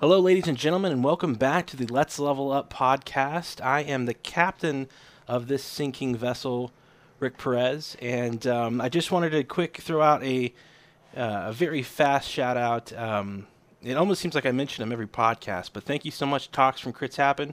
Hello, ladies and gentlemen, and welcome back to the Let's Level Up podcast. I am the captain of this sinking vessel, Rick Perez, and um, I just wanted to quick throw out a, uh, a very fast shout out. Um, it almost seems like I mention them every podcast, but thank you so much, Talks from Crits Happen.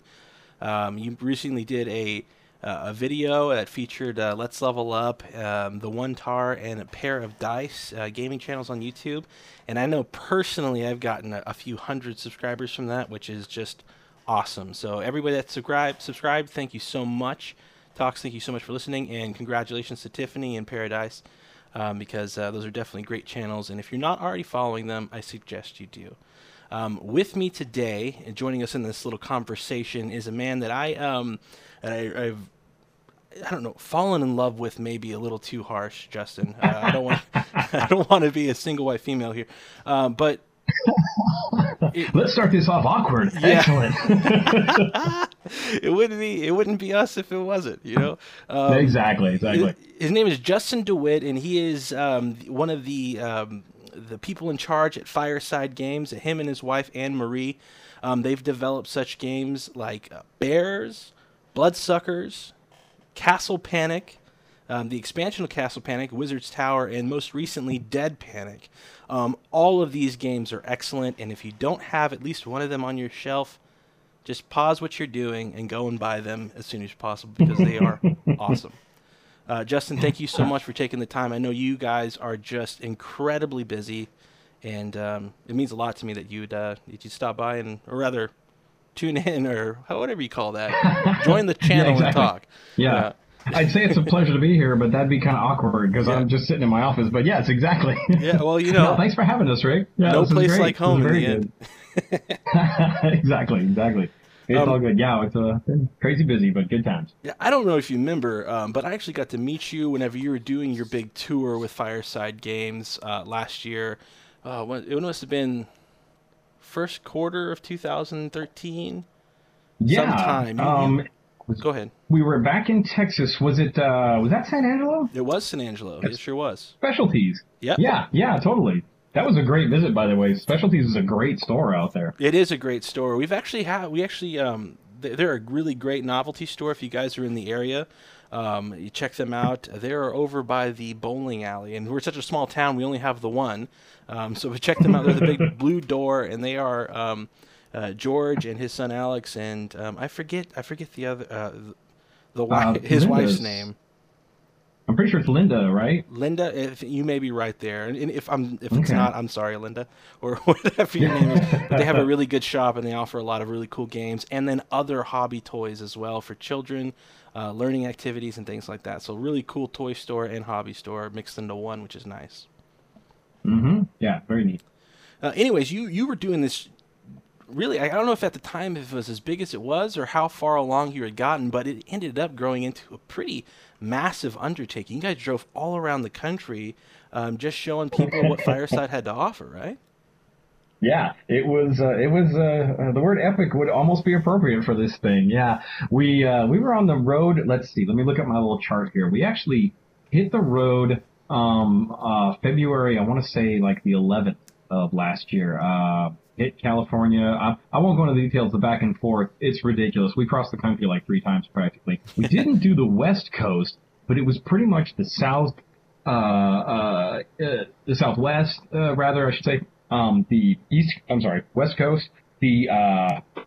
Um, you recently did a uh, a video that featured uh, Let's Level Up, um, the One Tar, and a pair of Dice uh, gaming channels on YouTube. And I know personally I've gotten a, a, few hundred subscribers from that, which is just awesome. So everybody that subscribed, subscribed, thank you so much. Talks, thank you so much for listening, and congratulations to Tiffany and Paradise. Um, because uh, those are definitely great channels, and if you're not already following them, I suggest you do. Um, with me today, and joining us in this little conversation, is a man that I um, I, have I don't know, fallen in love with maybe a little too harsh, Justin. Uh, I don't want I don't want to be a single white female here, um, but it, let's start this off awkward. Yeah. Excellent. it wouldn't be it wouldn't be us if it wasn't, you know. Um, exactly, exactly. His, his, name is Justin DeWitt, and he is um, one of the um, the people in charge at Fireside Games. Him and his wife Anne Marie, um, they've developed such games like uh, Bears, Bloodsuckers, Castle Panic, um, the expansion of Castle Panic, Wizard's Tower, and most recently Dead Panic. Um, all of these games are excellent, and if you don't have at least one of them on your shelf, just pause what you're doing and go and buy them as soon as possible because they are awesome. Uh, Justin, thank you so much for taking the time. I know you guys are just incredibly busy, and um, it means a lot to me that you'd uh, that you stop by and, or rather, tune in or whatever you call that. Join the channel yeah, exactly. and talk. Yeah. Uh, I'd say it's a pleasure to be here, but that'd be kind of awkward because yeah. I'm just sitting in my office. But yes, exactly. Yeah, well, you know. no, thanks for having us, Rick. Yeah, no place like home in the end. exactly, exactly. It's um, all good. Yeah, it's uh, crazy busy, but good times. Yeah, I don't know if you remember, um, but I actually got to meet you whenever you were doing your big tour with Fireside Games uh, last year. Uh, it must have been first quarter of 2013. Yeah. Sometime. Um, was, Go ahead. We were back in Texas. Was it? Uh, was that San Angelo? It was San Angelo. It sure was. Specialties. Yeah. Yeah. Yeah. Totally. That was a great visit, by the way. Specialties is a great store out there. It is a great store. We've actually had we actually um they're a really great novelty store. If you guys are in the area, um, you check them out. They're over by the bowling alley, and we're such a small town. We only have the one, um, so we check them out. They're the big blue door, and they are um, uh, George and his son Alex, and um, I forget I forget the other uh, the wife, uh, his wife's name. I'm pretty sure it's Linda, right? Linda, if you may be right there, and if I'm if it's not, I'm sorry, Linda, or whatever your name is. But they have a really good shop, and they offer a lot of really cool games, and then other hobby toys as well for children, uh, learning activities and things like that. So really cool toy store and hobby store mixed into one, which is nice. Mm-hmm. Yeah, very neat. Uh, anyways, you you were doing this really, I don't know if at the time if it was as big as it was or how far along you had gotten, but it ended up growing into a pretty massive undertaking. You guys drove all around the country, um, just showing people what Fireside had to offer, right? Yeah, it was. Uh, it was. Uh, uh, the word epic would almost be appropriate for this thing. Yeah, we uh, we were on the road. Let's see. Let me look at my little chart here. We actually hit the road um, uh, February. I want to say like the 11th of last year. Uh, hit California. I, I won't go into the details. The back and forth, it's ridiculous. We crossed the country like three times practically. We didn't do the West Coast, but it was pretty much the South, uh, uh, uh the Southwest, rather, I should say. Um, the East, I'm sorry, West Coast, the, uh,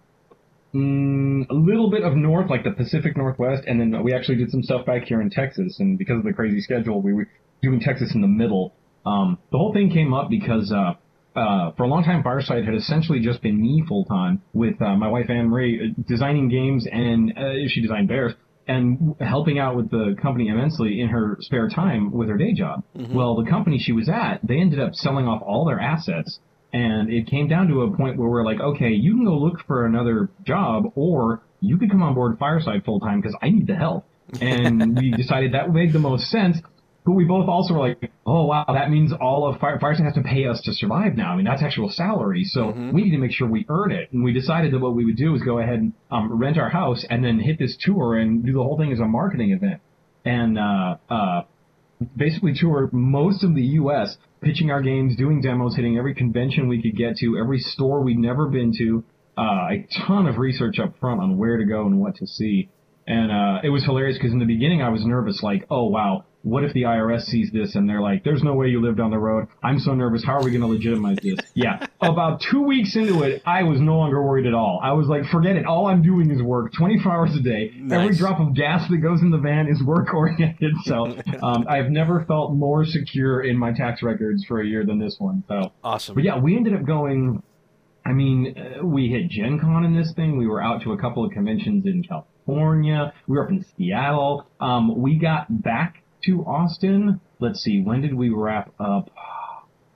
mm, a little bit of North, like the Pacific Northwest, and then we actually did some stuff back here in Texas. And because of the crazy schedule, we were doing Texas in the middle. Um, the whole thing came up because, uh, uh, for a long time, Fireside had essentially just been me full time with uh, my wife Anne Marie uh, designing games, and uh, she designed bears and helping out with the company immensely in her spare time with her day job. Mm-hmm. Well, the company she was at, they ended up selling off all their assets, and it came down to a point where we're like, okay, you can go look for another job, or you could come on board Fireside full time because I need the help. And we decided that would make the most sense but we both also were like, oh wow, that means all of Fire, Fireside has to pay us to survive now. I mean, that's actual salary, so mm-hmm. we need to make sure we earn it. And we decided that what we would do is go ahead and um, rent our house and then hit this tour and do the whole thing as a marketing event. And uh, uh, basically tour most of the U.S., pitching our games, doing demos, hitting every convention we could get to, every store we'd never been to, uh, a ton of research up front on where to go and what to see. And uh, it was hilarious because in the beginning I was nervous, like, oh wow, what if the IRS sees this and they're like, there's no way you live on the road. I'm so nervous. How are we going to legitimize this? yeah. About two weeks into it, I was no longer worried at all. I was like, forget it. All I'm doing is work 24 hours a day. Nice. Every drop of gas that goes in the van is work oriented. So um, I've never felt more secure in my tax records for a year than this one. So awesome. But yeah, we ended up going. I mean, uh, we hit Gen Con in this thing. We were out to a couple of conventions in California. We were up in Seattle. Um, we got back to Austin. Let's see, when did we wrap up?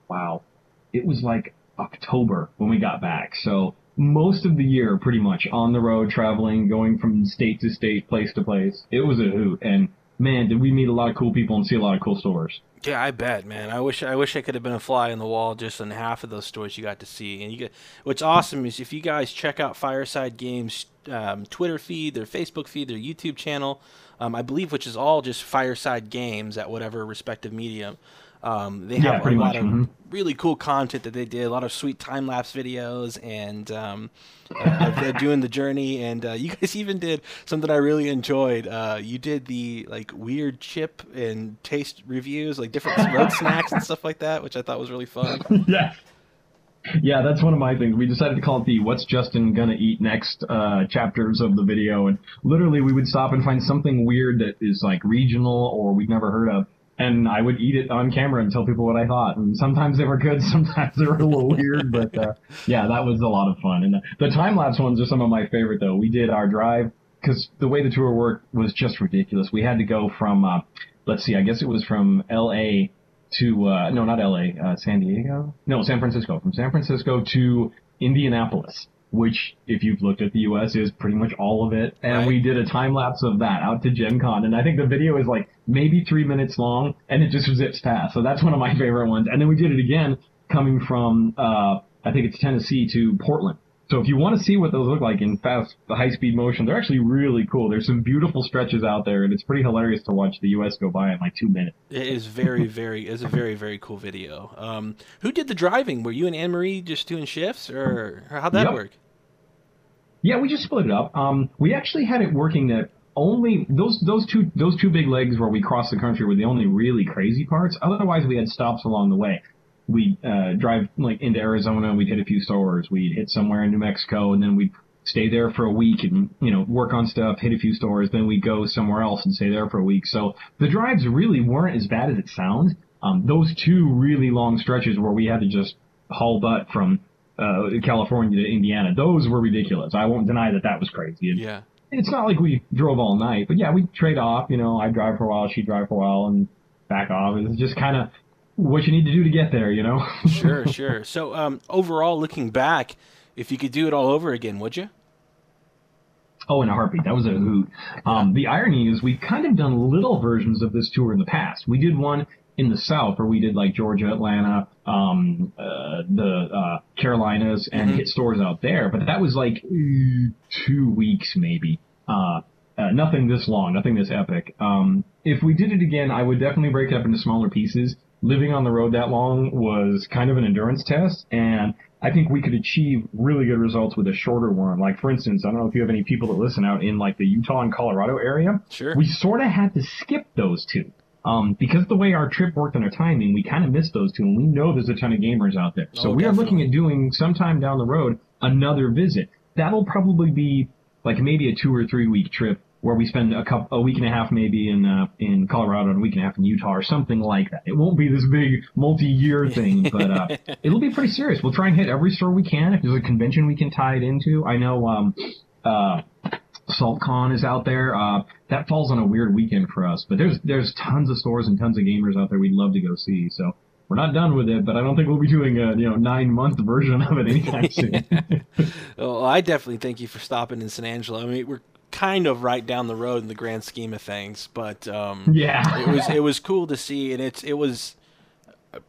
Wow. It was like October when we got back. So most of the year pretty much on the road traveling, going from state to state, place to place. It was a hoot and man, did we meet a lot of cool people and see a lot of cool stores. Yeah, I bet, man. I wish I wish I could have been a fly on the wall just in half of those stores you got to see. And you get what's awesome is if you guys check out Fireside Games um, Twitter feed, their Facebook feed, their YouTube channel, um, I believe, which is all just Fireside Games at whatever respective medium. Um, they have yeah, a lot much. of mm-hmm. really cool content that they did, a lot of sweet time lapse videos, and um, uh, doing the journey. And uh, you guys even did something I really enjoyed. Uh, you did the like weird chip and taste reviews, like different road snacks and stuff like that, which I thought was really fun. yeah. Yeah, that's one of my things. We decided to call it the "What's Justin Gonna Eat Next" uh, chapters of the video, and literally we would stop and find something weird that is like regional or we've never heard of, and I would eat it on camera and tell people what I thought. And sometimes they were good, sometimes they were a little weird, but uh, yeah, that was a lot of fun. And the, the time lapse ones are some of my favorite though. We did our drive because the way the tour worked was just ridiculous. We had to go from, uh, let's see, I guess it was from L.A. to uh, no, not L.A., uh, San Diego, no, San Francisco, from San Francisco to Indianapolis which, if you've looked at the U.S., is pretty much all of it. And right. we did a time lapse of that out to Gen Con. And I think the video is like maybe three minutes long and it just zips past. So that's one of my favorite ones. And then we did it again coming from, uh, I think it's Tennessee to Portland. So if you want to see what those look like in fast, high speed motion, they're actually really cool. There's some beautiful stretches out there, and it's pretty hilarious to watch the U.S. go by in like two minutes. It is very, very, it's a very, very cool video. Um, who did the driving? Were you and Anne Marie just doing shifts, or how'd that yep. work? Yeah, we just split it up. Um, we actually had it working that only those those two those two big legs where we crossed the country were the only really crazy parts. Otherwise, we had stops along the way. We'd uh, drive like into Arizona, we'd hit a few stores, we'd hit somewhere in New Mexico, and then we'd stay there for a week and you know work on stuff, hit a few stores, then we'd go somewhere else and stay there for a week. So the drives really weren't as bad as it sounds. Um, those two really long stretches where we had to just haul butt from uh, California to Indiana. Those were ridiculous. I won't deny that that was crazy. And yeah. It's not like we drove all night, but yeah, we trade off. You know, I drive for a while, she drive for a while, and back off. It's just kind of what you need to do to get there. You know. sure, sure. So um, overall, looking back, if you could do it all over again, would you? Oh, in a heartbeat. That was a hoot. Um, the irony is we've kind of done little versions of this tour in the past. We did one in the South where we did like Georgia, Atlanta, um, uh, the uh, Carolinas, and mm-hmm. hit stores out there. But that was like two weeks maybe. Uh, uh, nothing this long, nothing this epic. Um, if we did it again, I would definitely break it up into smaller pieces. Living on the road that long was kind of an endurance test, and I think we could achieve really good results with a shorter one. Like, for instance, I don't know if you have any people that listen out in like the Utah and Colorado area. Sure. We sort of had to skip those two. Um, because the way our trip worked on our timing, we kind of missed those two, and we know there's a ton of gamers out there. So oh, we definitely. are looking at doing sometime down the road another visit. That'll probably be like maybe a two or three week trip where we spend a couple, a week and a half maybe in uh, in Colorado and a week and a half in Utah or something like that. It won't be this big multi-year thing, but uh, it'll be pretty serious. We'll try and hit every store we can. If there's a convention we can tie it into, I know um, uh, SaltCon is out there. Uh, that falls on a weird weekend for us, but there's there's tons of stores and tons of gamers out there we'd love to go see. So we're not done with it, but I don't think we'll be doing a you know nine month version of it anytime soon. well, I definitely thank you for stopping in San Angelo. I mean, we're kind of right down the road in the grand scheme of things, but um, yeah, it was it was cool to see, and it's it was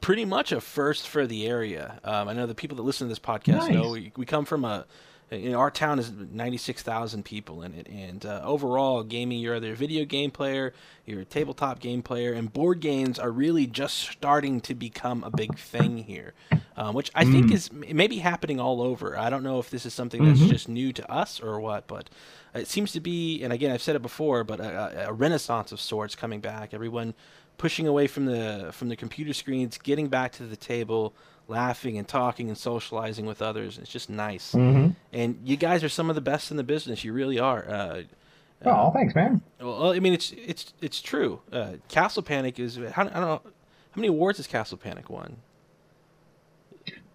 pretty much a first for the area. Um, I know the people that listen to this podcast nice. know we, we come from a you know, our town is 96,000 people in it, and uh, overall, gaming, you're either a video game player, you're a tabletop game player, and board games are really just starting to become a big thing here, um, which I mm. think is maybe happening all over. I don't know if this is something that's mm-hmm. just new to us or what, but it seems to be, and again, I've said it before, but a, a renaissance of sorts coming back. Everyone pushing away from the from the computer screens, getting back to the table laughing and talking and socializing with others. It's just nice. Mm-hmm. And you guys are some of the best in the business. You really are. Uh, oh, uh, thanks, man. Well, I mean, it's it's it's true. Uh, Castle Panic is. How, I don't know how many awards has Castle Panic won.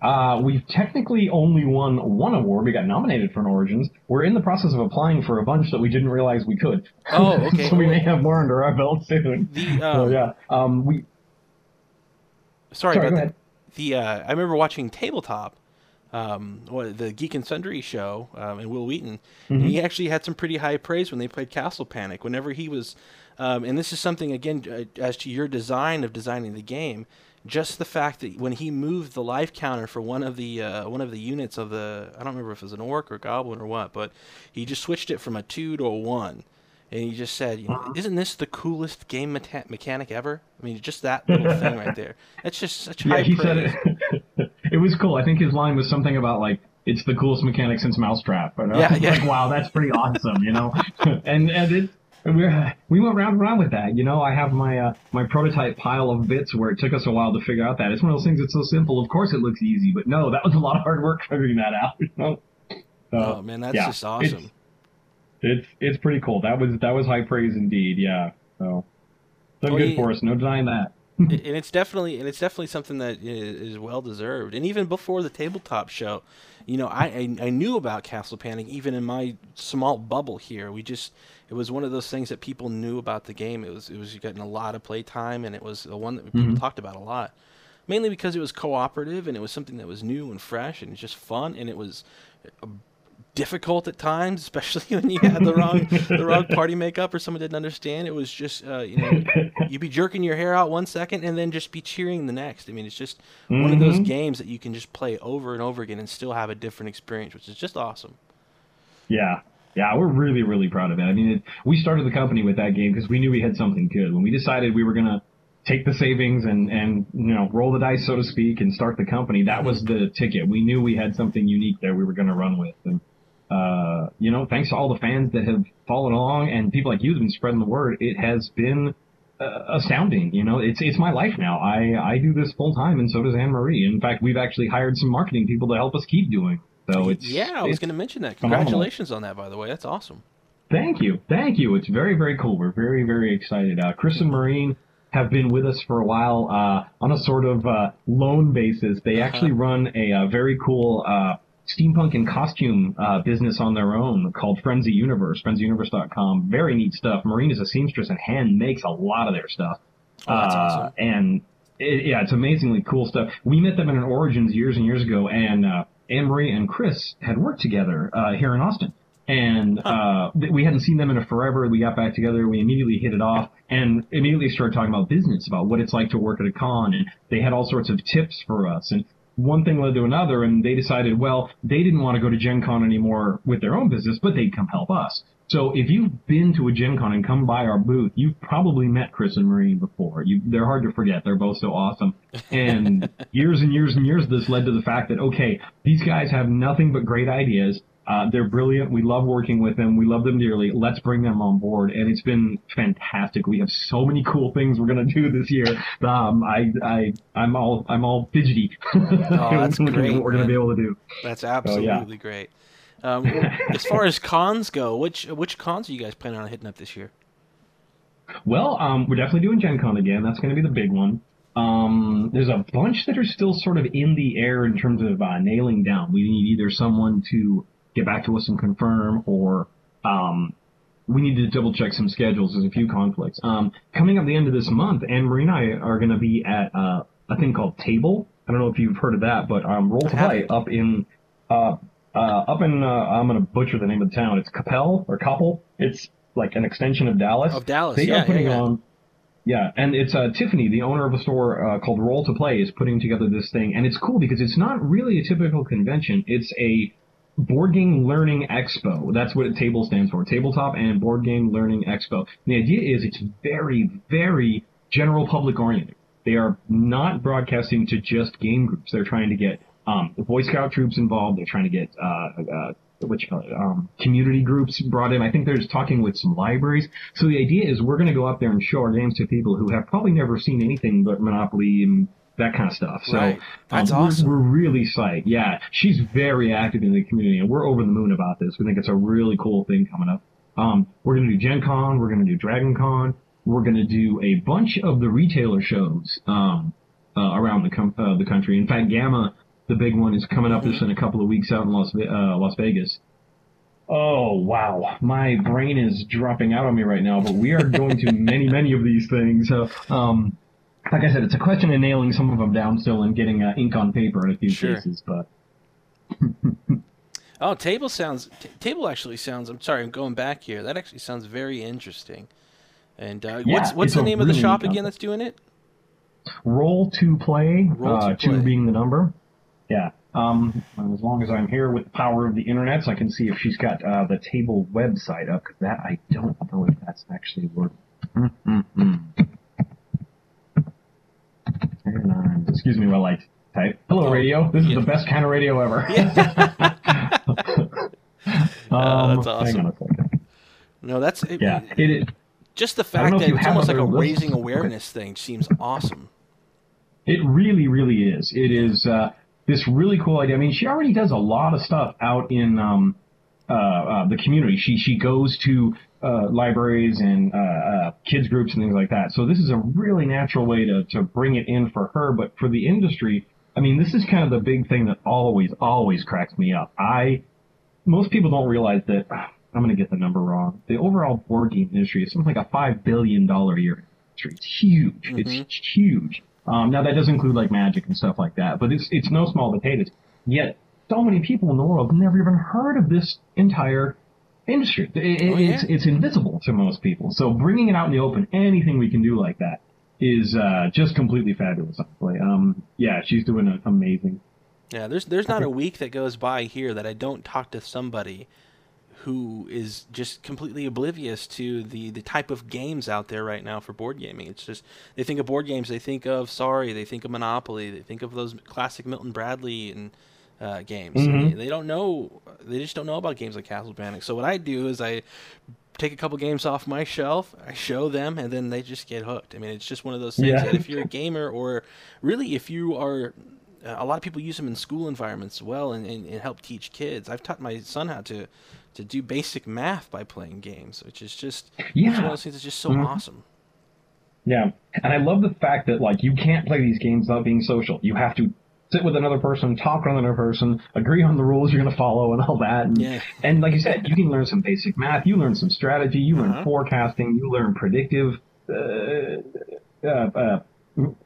Uh, we've technically only won one award. We got nominated for an Origins. We're in the process of applying for a bunch that we didn't realize we could. Oh, okay. so we may have more under our belt soon. The, um, so yeah, um, we. Sorry, sorry about that the uh, I remember watching Tabletop, um, the Geek and Sundry show, um, and Wil Wheaton. Mm-hmm. And he actually had some pretty high praise when they played Castle Panic. Whenever he was, um, and this is something again uh, as to your design of designing the game. Just the fact that when he moved the life counter for one of the uh, one of the units of the I don't remember if it was an orc or goblin or what, but he just switched it from a two to a one and he just said, you know, uh-huh. "Isn't this the coolest game mechanic ever?" I mean, just that little thing right there. That's just such yeah, high he praise. said it. it was cool. I think his line was something about like it's the coolest mechanic since Mousetrap. And yeah, yeah. Like, wow, that's pretty awesome, you know. and and it. we we went round and round with that. You know, I have my uh, my prototype pile of bits where it took us a while to figure out that. It's one of those things that's so simple. Of course, it looks easy, but no, that was a lot of hard work figuring that out. You know? oh man, that's yeah, just awesome it's it's pretty cool. That was that was high praise indeed. Yeah. So done well, good for us. No denying that. and it's definitely and it's definitely something that is well deserved. And even before the tabletop show, you know, I, I, I knew about Castle Panic even in my small bubble here. We just it was one of those things that people knew about the game. It was it was getting a lot of play time, and it was the one that people mm-hmm. talked about a lot. Mainly because it was cooperative and it was something that was new and fresh and just fun, and it was difficult at times, especially when you had the wrong the wrong party makeup or someone didn't understand. It was just uh, you know you'd be jerking your hair out one second and then just be cheering the next. I mean, it's just mm-hmm. one of those mm-hmm. games that you can just play over and over again and still have a different experience, which is just awesome. Yeah. Yeah, we're really, really proud of it. I mean, it, we started the company with that game because we knew we had something good. When we decided we were going to take the savings and and you know roll the dice so to speak and start the company that was the ticket we knew we had something unique there we were going to run with and uh, you know, thanks to all the fans that have followed along and people like you have been spreading the word, it has been uh, astounding. You know, it's it's my life now. I I do this full time, and so does Anne Marie. In fact, we've actually hired some marketing people to help us keep doing. So it's yeah, I was going to mention that. Congratulations phenomenal. on that, by the way. That's awesome. Thank you, thank you. It's very very cool. We're very very excited. Uh, Chris and Marine have been with us for a while uh, on a sort of uh, loan basis. They uh-huh. actually run a, a uh, very cool uh, steampunk and costume uh, business on their own called Frenzy Universe, frenzyuniverse.com. Very neat stuff. Marine is a seamstress and hand makes a lot of their stuff. Oh, that's uh, awesome. And it, yeah, it's amazingly cool stuff. We met them in an Origins years and years ago, and uh, Anne Marie and Chris had worked together uh, here in Austin. And uh, we hadn't seen them in a forever. We got back together. We immediately hit it off, and immediately started talking about business, about what it's like to work at a con. And they had all sorts of tips for us. And one thing led to another, and they decided, well, they didn't want to go to Gen Con anymore with their own business, but they'd come help us. So if you've been to a Gen Con and come by our booth, you've probably met Chris and Marine before. You, they're hard to forget. They're both so awesome. And years and years and years, this led to the fact that, okay, these guys have nothing but great ideas. Uh, they're brilliant. We love working with them. We love them dearly. Let's bring them on board. And it's been fantastic. We have so many cool things we're going to do this year. Um, I, I, I'm all, I'm all fidgety. Oh, that's great. what we're going to be able to do. That's absolutely so, yeah. great. Um, as far as cons go, which, which cons are you guys planning on hitting up this year? Well, um, we're definitely doing Gen Con again. That's going to be the big one. Um, there's a bunch that are still sort of in the air in terms of uh, nailing down. We need either someone to get back to us and confirm, or um, we need to double check some schedules. There's a few conflicts. Um, coming up the end of this month, Anne Marie and I are going to be at uh, a thing called Table. I don't know if you've heard of that, but um, Roll to Play up in uh, uh, up in uh, I'm going to butcher the name of the town. It's Capel or Coppell. It's like an extension of Dallas. Of Dallas, they yeah, are putting yeah, yeah. on. Yeah, and it's uh, Tiffany, the owner of a store uh, called Roll to Play, is putting together this thing, and it's cool because it's not really a typical convention. It's a Board Game Learning Expo. That's what table stands for. Tabletop and Board Game Learning Expo. The idea is it's very, very general public oriented. They are not broadcasting to just game groups. They're trying to get um, the Boy Scout troops involved. They're trying to get uh, uh, it, um, community groups brought in. I think they're just talking with some libraries. So the idea is we're going to go up there and show our games to people who have probably never seen anything but Monopoly and that kind of stuff. So Right. That's um, awesome. We're, we're really psyched. Yeah, she's very active in the community, and we're over the moon about this. We think it's a really cool thing coming up. Um, we're going to do Gen Con. We're going to do Dragon Con. We're going to do a bunch of the retailer shows um, uh, around the com- uh, the country. In fact, GAMA, the big one, is coming up just in a couple of weeks out in Las uh, Las Vegas. Oh wow, my brain is dropping out on me right now. But we are going to many, many of these things. So, um, like I said, it's a question of nailing some of them down still and getting uh, ink on paper in a few Sure. cases. But Oh, table sounds. T- table actually sounds. I'm sorry, I'm going back here. That actually sounds very interesting. And uh, Yeah, what's what's the name of the shop again that's doing it? roll to play, Roll to uh, two play. being the number. Yeah. Um, as long as I'm here with the power of the internet, so I can see if she's got uh, the table website up, because that I don't know if that's actually working. On. Excuse me while I type. Hello, Oh, radio. This yeah. is the best kind of radio ever. Oh, um, that's awesome. Hang on a second. No, that's it, Yeah, it is. just the fact that it's almost like a lists. raising awareness thing seems awesome. It really, really is. It is uh, this really cool idea. I mean, she already does a lot of stuff out in um, uh, uh, the community. She she goes to uh, libraries and uh, uh, kids groups and things like that. So this is a really natural way to to bring it in for her. But for the industry, I mean, this is kind of the big thing that always always cracks me up. I most people don't realize that. ah, I'm going to get the number wrong. The overall board game industry is something like a five billion dollar a year industry. It's huge. It's huge. Um, now that does include like magic and stuff like that, but it's it's no small potatoes. Yet so many people in the world have never even heard of this entire industry. It- Oh, yeah. It's it's invisible to most people. So bringing it out in the open, anything we can do like that is uh, just completely fabulous. Honestly, um, yeah, she's doing amazing. Yeah, there's there's not a week that goes by here that I don't talk to somebody who is just completely oblivious to the the type of games out there right now for board gaming. It's just they think of board games, they think of Sorry, they think of Monopoly, they think of those classic Milton Bradley and uh, games. Mhm. They, they don't know, they just don't know about games like Castle Panic. So what I do is I take a couple games off my shelf, I show them, and then they just get hooked. I mean, it's just one of those things Yeah. that if you're a gamer or really if you are uh, a lot of people use them in school environments as well and, and, and help teach kids. I've taught my son how to to do basic math by playing games, which is just it's one of those things that's just so Mhm. awesome. Yeah, and I love the fact that like you can't play these games without being social. You have to sit with another person, talk with another person, agree on the rules you're going to follow, and all that. And, Yeah. and like you said, you can learn some basic math, you learn some strategy, you learn Uh-huh. forecasting, you learn predictive. Uh, uh, uh,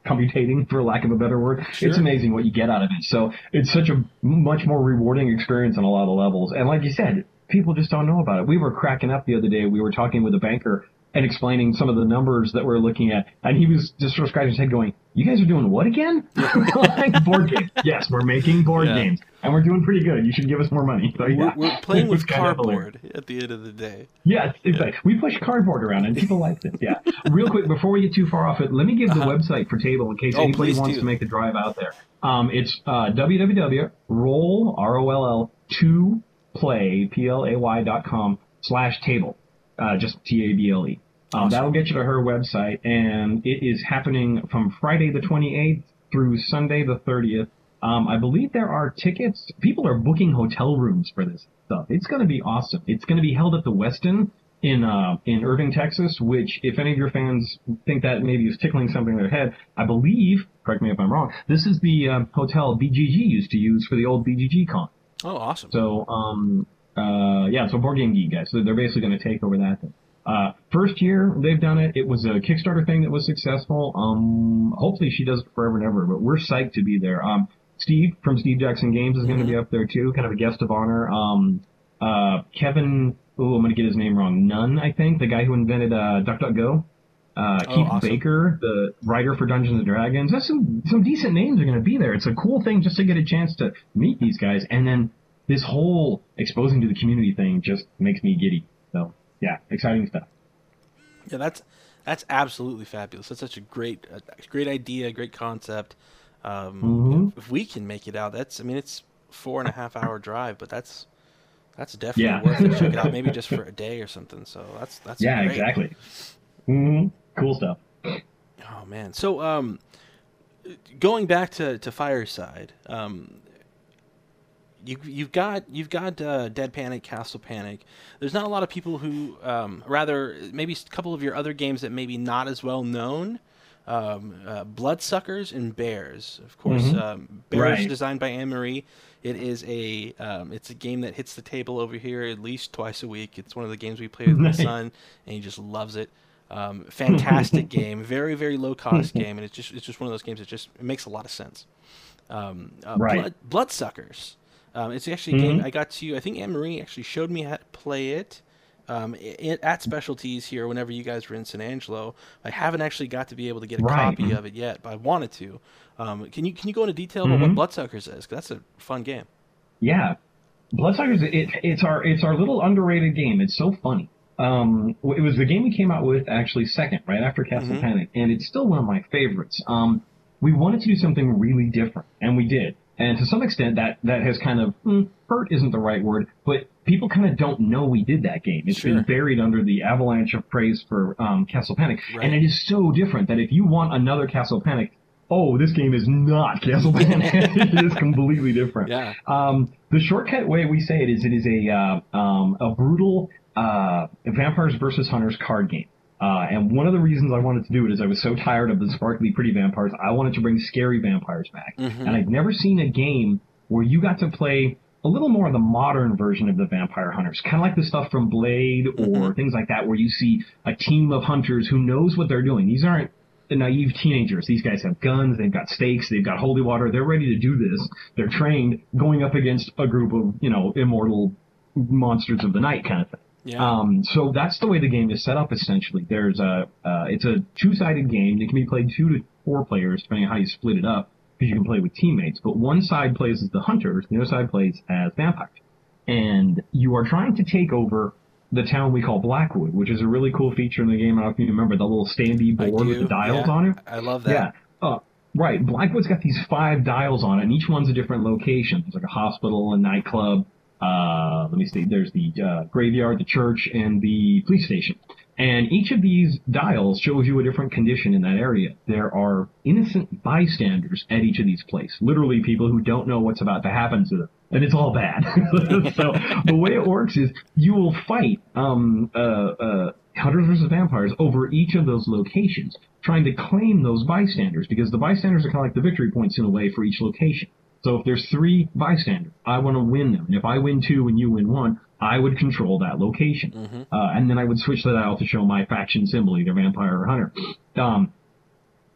computating for lack of a better word Sure. it's amazing what you get out of it so it's such a much more rewarding experience on a lot of levels and like you said people just don't know about it we were cracking up the other day we were talking with a banker and explaining some of the numbers that we're looking at and he was just sort of scratching his head going you guys are doing what again like board games yes we're making board Yeah. games and we're doing pretty good you should give us more money so, yeah. We're, we're playing with kind of hilarious. cardboard at the end of the day. Yes, exactly. We push cardboard around and people like this. Yeah. Real quick, before we get too far off it, let me give the Uh-huh. website for Table in case Oh, anybody wants do. to make the drive out there. Um, it's uh, www.roll, R-O-L-L, to play, P-L-A-Y dot com slash table. Uh, just T-A-B-L-E. Um, That'll get you to her website and it is happening from Friday the 28th through Sunday the 30th. Um, I believe there are tickets. People are booking hotel rooms for this stuff. It's going to be awesome. It's going to be held at the Westin in uh, in Irving, Texas. Which, if any of your fans think that maybe is tickling something in their head, I believe. Correct me if I'm wrong. This is the uh, hotel BGG used to use for the old BGG con. Oh, awesome. So, um, uh, yeah, so Board Game Geek guys. So they're basically going to take over that thing. Uh, first year they've done it. It was a Kickstarter thing that was successful. Um, hopefully she does it forever and ever, but we're psyched to be there. Um, Steve from Steve Jackson Games is going to be up there too, kind of a guest of honor. Um, uh, Kevin, oh, I'm going to get his name wrong. Nunn, I think, the guy who invented, uh, DuckDuckGo. Uh, Oh, Keith awesome. Baker, the writer for Dungeons and Dragons. That's some, some decent names are going to be there. It's a cool thing just to get a chance to meet these guys. And then this whole exposing to the community thing just makes me giddy. Yeah, exciting stuff. Yeah, that's that's absolutely fabulous. That's such a great, a great idea, great concept. Um, mm-hmm. If we can make it out, that's I mean, it's four and a half hour drive, but that's that's definitely yeah. worth it. Check it out, maybe just for a day or something. So that's that's yeah, great. exactly. Mm-hmm. Cool stuff. Oh man, so um, going back to to Fireside, um, you you've got you've got uh, Dead Panic, Castle Panic. There's not a lot of people who, um, rather maybe a couple of your other games that maybe not as well known. Um, uh, Bloodsuckers and Bears, of course. Mm-hmm. Um, Bears right. designed by Anne Marie. It is a um, it's a game that hits the table over here at least twice a week. It's one of the games we play with my son, and he just loves it. Um, fantastic game, very very low cost game, and it's just it's just one of those games that just it makes a lot of sense. Um, uh, right. Blood, Bloodsuckers um, it's actually a mm-hmm. game I got to. I think Anne Marie actually showed me how to play it um, it, at Specialties here. Whenever you guys were in San Angelo, I haven't actually got to be able to get a right. copy of it yet, but I wanted to. Um, can you can you go into detail mm-hmm. about what mm-hmm. Bloodsuckers is? Cause that's a fun game. Yeah, Bloodsuckers. It, it's our it's our little underrated game. It's so funny. Um, it was the game we came out with actually second, right after Castle mm-hmm. Panic, and it's still one of my favorites. Um, we wanted to do something really different, and we did. And to some extent, that, that has kind of, mm, hurt isn't the right word, but people kind of don't know we did that game. It's sure. been buried under the avalanche of praise for um, Castle Panic. Right. And it is so different that if you want another Castle Panic, oh, this game is not Castle Panic. it is completely different. Yeah. Um, the shortcut way we say it is it is a, uh, um, a brutal uh, vampires versus hunters card game. Uh, and one of the reasons I wanted to do it is I was so tired of the sparkly, pretty vampires. I wanted to bring scary vampires back. Mm-hmm. And I've never seen a game where you got to play a little more of the modern version of the vampire hunters, kind of like the stuff from Blade or mm-hmm. things like that, where you see a team of hunters who knows what they're doing. These aren't the naive teenagers. These guys have guns, they've got stakes, they've got holy water. They're ready to do this. They're trained, going up against a group of you know immortal monsters of the night kind of thing. Yeah. Um, so that's the way the game is set up. Essentially, there's a uh, it's a two-sided game. It can be played two to four players, depending on how you split it up, because you can play with teammates. But one side plays as the hunters, the other side plays as vampires, and you are trying to take over the town we call Blackwood, which is a really cool feature in the game. I don't know if you remember the little standy board with the dials yeah. on it. I love that. Yeah. Uh, right. Blackwood's got these five dials on it, and each one's a different location. There's like a hospital, a nightclub, uh, let me see, there's the uh, graveyard, the church, and the police station. And each of these dials shows you a different condition in that area. There are innocent bystanders at each of these places. Literally people who don't know what's about to happen to them. And it's all bad. so the way it works is you will fight um, uh, uh, hunters versus vampires over each of those locations, trying to claim those bystanders because the bystanders are kind of like the victory points in a way for each location. So if there's three bystanders, I want to win them. And if I win two and you win one, I would control that location. Mm-hmm. Uh, and then I would switch that out to show my faction symbol, either vampire or hunter. Um,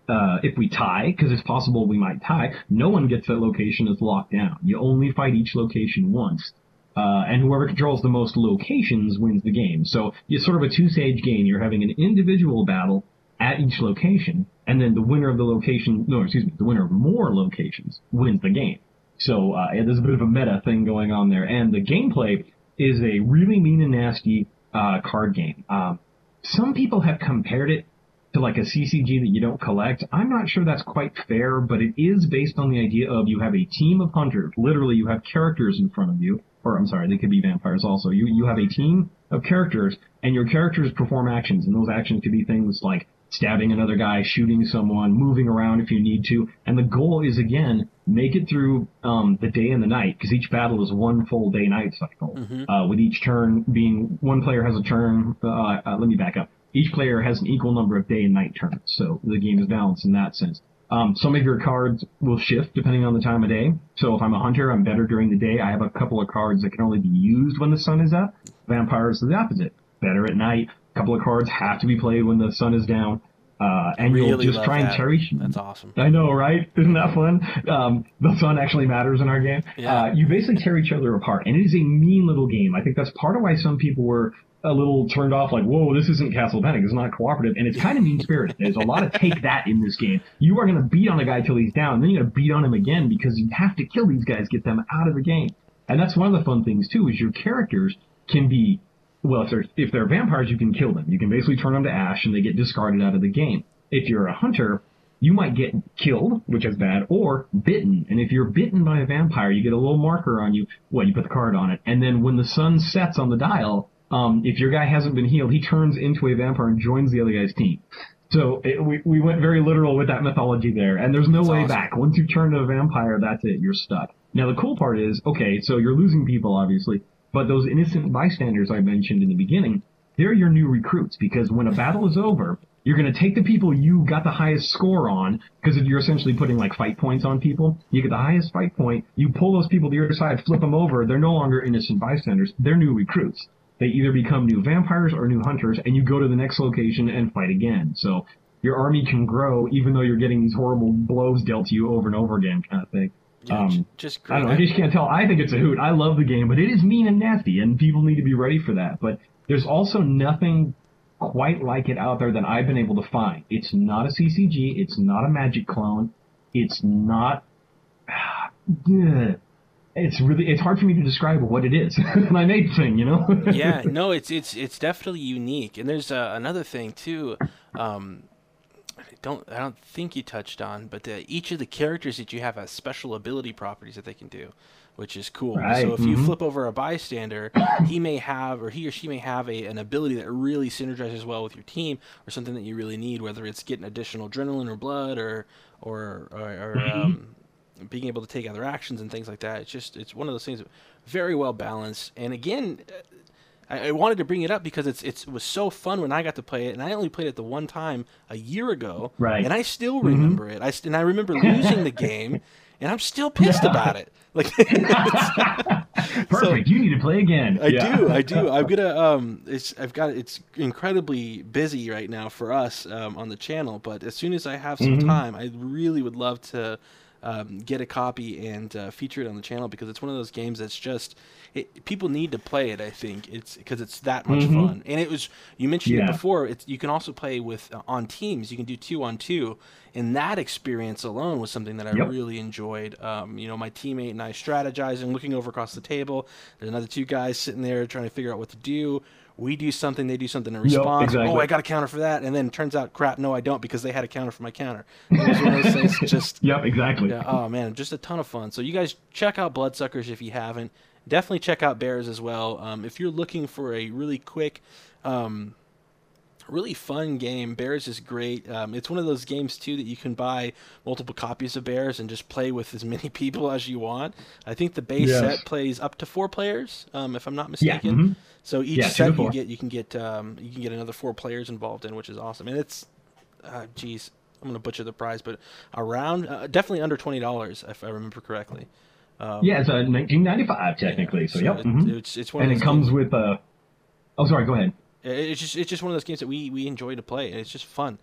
uh, if we tie, because it's possible we might tie, no one gets that location is locked down. You only fight each location once. Uh, and whoever controls the most locations wins the game. So it's sort of a two-stage game. You're having an individual battle at each location, and then the winner of the location, no, excuse me, the winner of more locations wins the game. So uh, there's a bit of a meta thing going on there, and the gameplay is a really mean and nasty uh, card game. Um, some people have compared it to like a CCG that you don't collect. I'm not sure that's quite fair, but it is based on the idea of you have a team of hunters. Literally, you have characters in front of you, or I'm sorry, they could be vampires also. You you have a team of characters, and your characters perform actions, and those actions could be things like stabbing another guy, shooting someone, moving around if you need to. And the goal is again, make it through um, the day and the night because each battle is one full day night cycle. Mm-hmm. Uh, with each turn being one player has a turn. Uh, uh, let me back up. Each player has an equal number of day and night turns, so the game is balanced in that sense. Um, some of your cards will shift depending on the time of day. So if I'm a hunter, I'm better during the day. I have a couple of cards that can only be used when the sun is up. Vampires are the opposite. Better at night couple of cards have to be played when the sun is down. Uh, and really you'll just try and cherish. That's awesome. I know, right? Isn't that fun? Um, the sun actually matters in our game. Yeah. Uh, you basically tear each other apart, and it is a mean little game. I think that's part of why some people were a little turned off, like, "Whoa, this isn't Castle Panic. It's not cooperative," and it's kind of mean spirited. There's a lot of take that in this game. You are going to beat on a guy till he's down, and then you're going to beat on him again because you have to kill these guys, get them out of the game. And that's one of the fun things too, is your characters can be, well, if they're, if they're vampires, you can kill them. You can basically turn them to ash and they get discarded out of the game. If you're a hunter, you might get killed, which is bad, or bitten. And if you're bitten by a vampire, you get a little marker on you. Well, you put the card on it. And then when the sun sets on the dial, um, if your guy hasn't been healed, he turns into a vampire and joins the other guy's team. So it, we, we went very literal with that mythology there. And there's no That's way awesome. back. Once you turn to a vampire, that's it. You're stuck. Now the cool part is, okay, so you're losing people, obviously. But those innocent bystanders I mentioned in the beginning, they're your new recruits because when a battle is over, you're going to take the people you got the highest score on because you're essentially putting like fight points on people. You get the highest fight point, you pull those people to your side, flip them over. They're no longer innocent bystanders. They're new recruits. They either become new vampires or new hunters, and you go to the next location and fight again. So your army can grow even though you're getting these horrible blows dealt to you over and over again, kind of thing. Yeah, Um, just I great. don't know. I just can't tell. I think it's a hoot. I love the game, but it is mean and nasty, and people need to be ready for that. But there's also nothing quite like it out there that I've been able to find. It's not a CCG. It's not a Magic clone. It's not. Ugh. It's really. It's hard for me to describe what it is. I made thing, you know. yeah, no, it's it's it's definitely unique. And there's uh, another thing too. Um, I don't I don't think you touched on, but uh, each of the characters that you have has special ability properties that they can do, which is cool. Right, So if you mhm. flip over a bystander, he may have or he or she may have a, an ability that really synergizes well with your team or something that you really need, whether it's getting additional adrenaline or blood or or or, or Mm-hmm. um, being able to take other actions and things like that. It's just it's one of those things very well balanced. And again, I, I wanted to bring it up because it's it's it was so fun when I got to play it, and I only played it the one time a year ago, Right. And I still remember it. I and I remember losing the game, and I'm still pissed about it. Like Perfect. you need to play again. I Yeah. do, I do. I'm gonna um, it's I've got it's incredibly busy right now for us um, on the channel, but as soon as I have some Mm-hmm. time, I really would love to um, get a copy and uh, feature it on the channel because it's one of those games that's just it, people need to play it. I think it's because it's that much Mhm. fun, and it was you mentioned it before. It's you can also play with uh, on teams. You can do two on two, and that experience alone was something that I Yep. really enjoyed. Um, you know, my teammate and I strategizing, looking over across the table. There's another two guys sitting there trying to figure out what to do. We do something, they do something in response. exactly. Oh, I got a counter for that, and then it turns out, crap, no, I don't because they had a counter for my counter. Was one of those things. Just Yep. Exactly. yeah, oh man, just a ton of fun. So you guys check out Bloodsuckers if you haven't. Definitely check out Bears as well. Um, if you're looking for a really quick, um, really fun game, Bears is great. Um, it's one of those games too that you can buy multiple copies of Bears and just play with as many people as you want. I think the base Yes. set plays up to four players, um, if I'm not Yeah. mistaken. So each Yeah, set you get, you can get, um, you can get another four players involved in, which is awesome. And it's, uh, I'm gonna butcher the price, but around uh, definitely under twenty dollars if I remember correctly. Um, Yeah, it's a 1995 technically. So, yep. it- mhm. it's it's one and it comes games- with uh Oh, sorry. Go ahead. It's just it's just one of those games that we we enjoy to play, and it's just fun.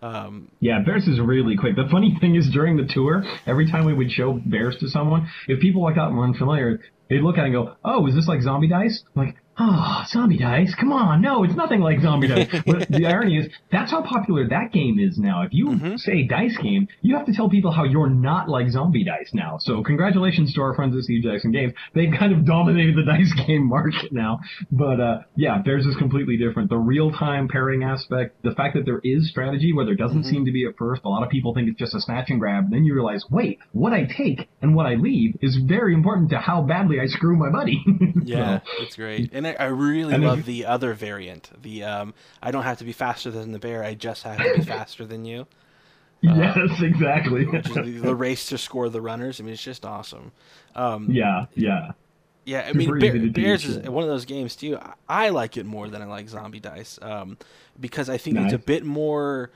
Um, Yeah, Bears is really quick. The funny thing is, during the tour, every time we would show Bears to someone, if people like that were unfamiliar, they'd look at it and go, "Oh, is this like Zombie Dice?" I'm like, "Oh, Zombie Dice? Come on, no, it's nothing like Zombie Dice." but the irony is, that's how popular that game is now. If you Mm-hmm. say Dice game, you have to tell people how you're not like Zombie Dice now. So, congratulations to our friends at Steve Jackson Games. They've kind of dominated the dice game market now. But uh, yeah, theirs is completely different. The real-time pairing aspect, the fact that there is strategy where there doesn't Mm-hmm. seem to be at first. A lot of people think it's just a snatch and grab. Then you realize, wait, what I take and what I leave is very important to how badly I screw my buddy. yeah, So, it's great, and I, I really And love the other variant. The um, I don't have to be faster than the bear; I just have to be faster than you. yes, exactly. The, the race to score the runners. I mean, it's just awesome. Um, yeah, yeah. Yeah, I mean, Bear, Bears is one of those games too. I, I like it more than I like Zombie Dice um, because I think it's a bit more.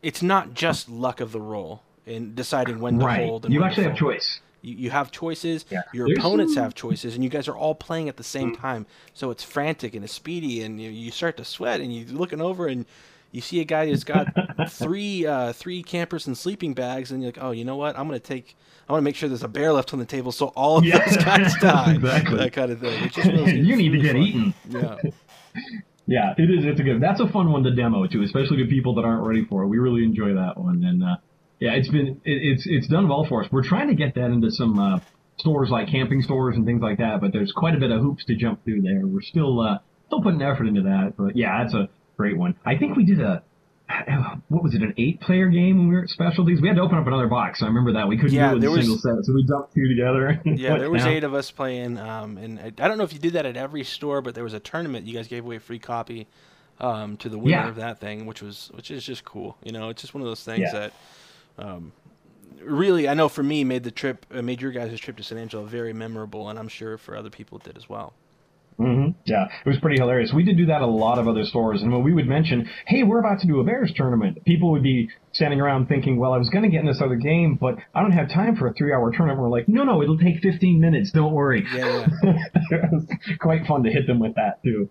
It's not just luck of the roll in deciding when to Right. hold. And You actually have choice. You, you have choices. Yeah. Your There's opponents some- have choices, and you guys are all playing at the same Mm. time. So it's frantic and it's speedy, and you, you start to sweat, and you're looking over and. You see a guy who's got three uh, three campers and sleeping bags, and you're like, oh, you know what? I'm gonna take. I want to make sure there's a bear left on the table, so all of Yeah. those guys die. Exactly. That kind of thing. It's just one You need to get fun. eaten. Yeah. Yeah, it is. It's a good. That's a fun one to demo too, especially to people that aren't ready for it. We really enjoy that one, and uh, yeah, it's been it, it's it's done well for us. We're trying to get that into some uh, stores like camping stores and things like that, but there's quite a bit of hoops to jump through there. We're still uh, still putting effort into that, but yeah, that's a great one. I think we did a what was it, an eight player game when we were at specialties? We had to open up another box. I remember that. We couldn't Yeah, do it in a was- single set, so we dumped two together. Yeah, there was down. eight of us playing, um, and I, I don't know if you did that at every store, but there was a tournament. You guys gave away a free copy um, to the winner Yeah. of that thing, which was which is just cool. You know, it's just one of those things Yeah. that um, really, I know for me, made the trip, uh, made your guys' trip to San Angelo very memorable, and I'm sure for other people it did as well. hmm Yeah, it was pretty hilarious. We did do that at a lot of other stores, and when we would mention, "Hey, we're about to do a Bears tournament," people would be standing around thinking, "Well, I was going to get in this other game, but I don't have time for a three-hour tournament." We're like, "No, no, it'll take 15 minutes. Don't worry." Yeah, yeah. it was quite fun to hit them with that too.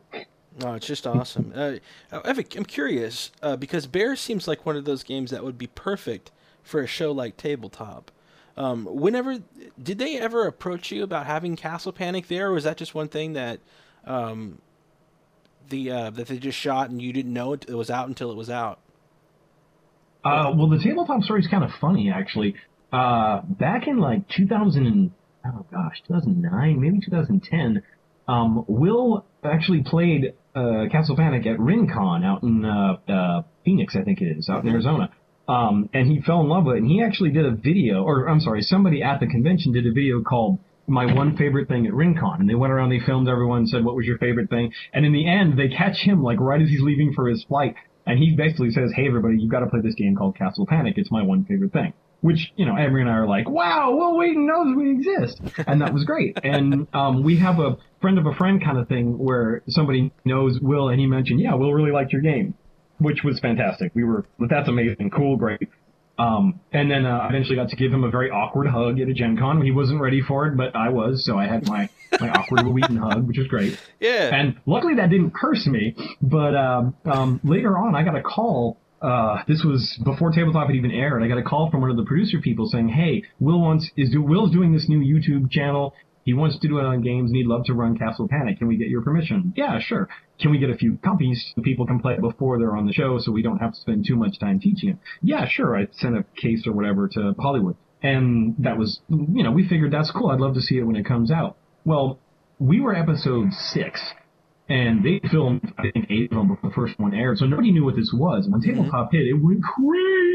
No, it's just awesome. Uh, I have a, I'm curious uh, because Bears seems like one of those games that would be perfect for a show like Tabletop. Um, whenever did they ever approach you about having Castle Panic there, or was that just one thing that um, the uh, that they just shot and you didn't know it, it was out until it was out? Uh, well, the tabletop story is kind of funny, actually. Uh, back in like 2000 and, oh gosh, 2009, maybe 2010, um, Will actually played, uh, Castle Panic at RinCon out in, uh, uh, Phoenix, I think it is, out in Mhm. Arizona. Um, and he fell in love with it, and he actually did a video, or I'm sorry, somebody at the convention did a video called my one favorite thing at RinCon. And they went around, they filmed everyone, said, what was your favorite thing? And in the end, they catch him, like, right as he's leaving for his flight. And he basically says, hey, everybody, you've got to play this game called Castle Panic. It's my one favorite thing. Which, you know, Anne-Marie and I are like, wow, Wil Wheaton knows we exist. And that was great. and um, we have a friend of a friend kind of thing where somebody knows Will and he mentioned, yeah, Will really liked your game. Which was fantastic. We were, that's amazing. Cool, great. Um, and then uh, I eventually got to give him a very awkward hug at a Gen Con. He wasn't ready for it, but I was, so I had my, my awkward Wheaton hug, which was great. Yeah, And luckily that didn't curse me, but um, um, later on I got a call. Uh, this was before tabletop had even aired. I got a call from one of the producer people saying, "Hey, Will wants is do, Will's doing this new YouTube channel. He wants to do it on games, and he'd love to run Castle Panic. Can we get your permission? Yeah, sure. Can we get a few copies so people can play it before they're on the show, so we don't have to spend too much time teaching it? Yeah, sure. I sent a case or whatever to Hollywood, and that was, you know, we figured that's cool. I'd love to see it when it comes out. Well, we were episode six, and they filmed I think eight of them before the first one aired, so nobody knew what this was. When mm-hmm. tabletop hit, it went crazy.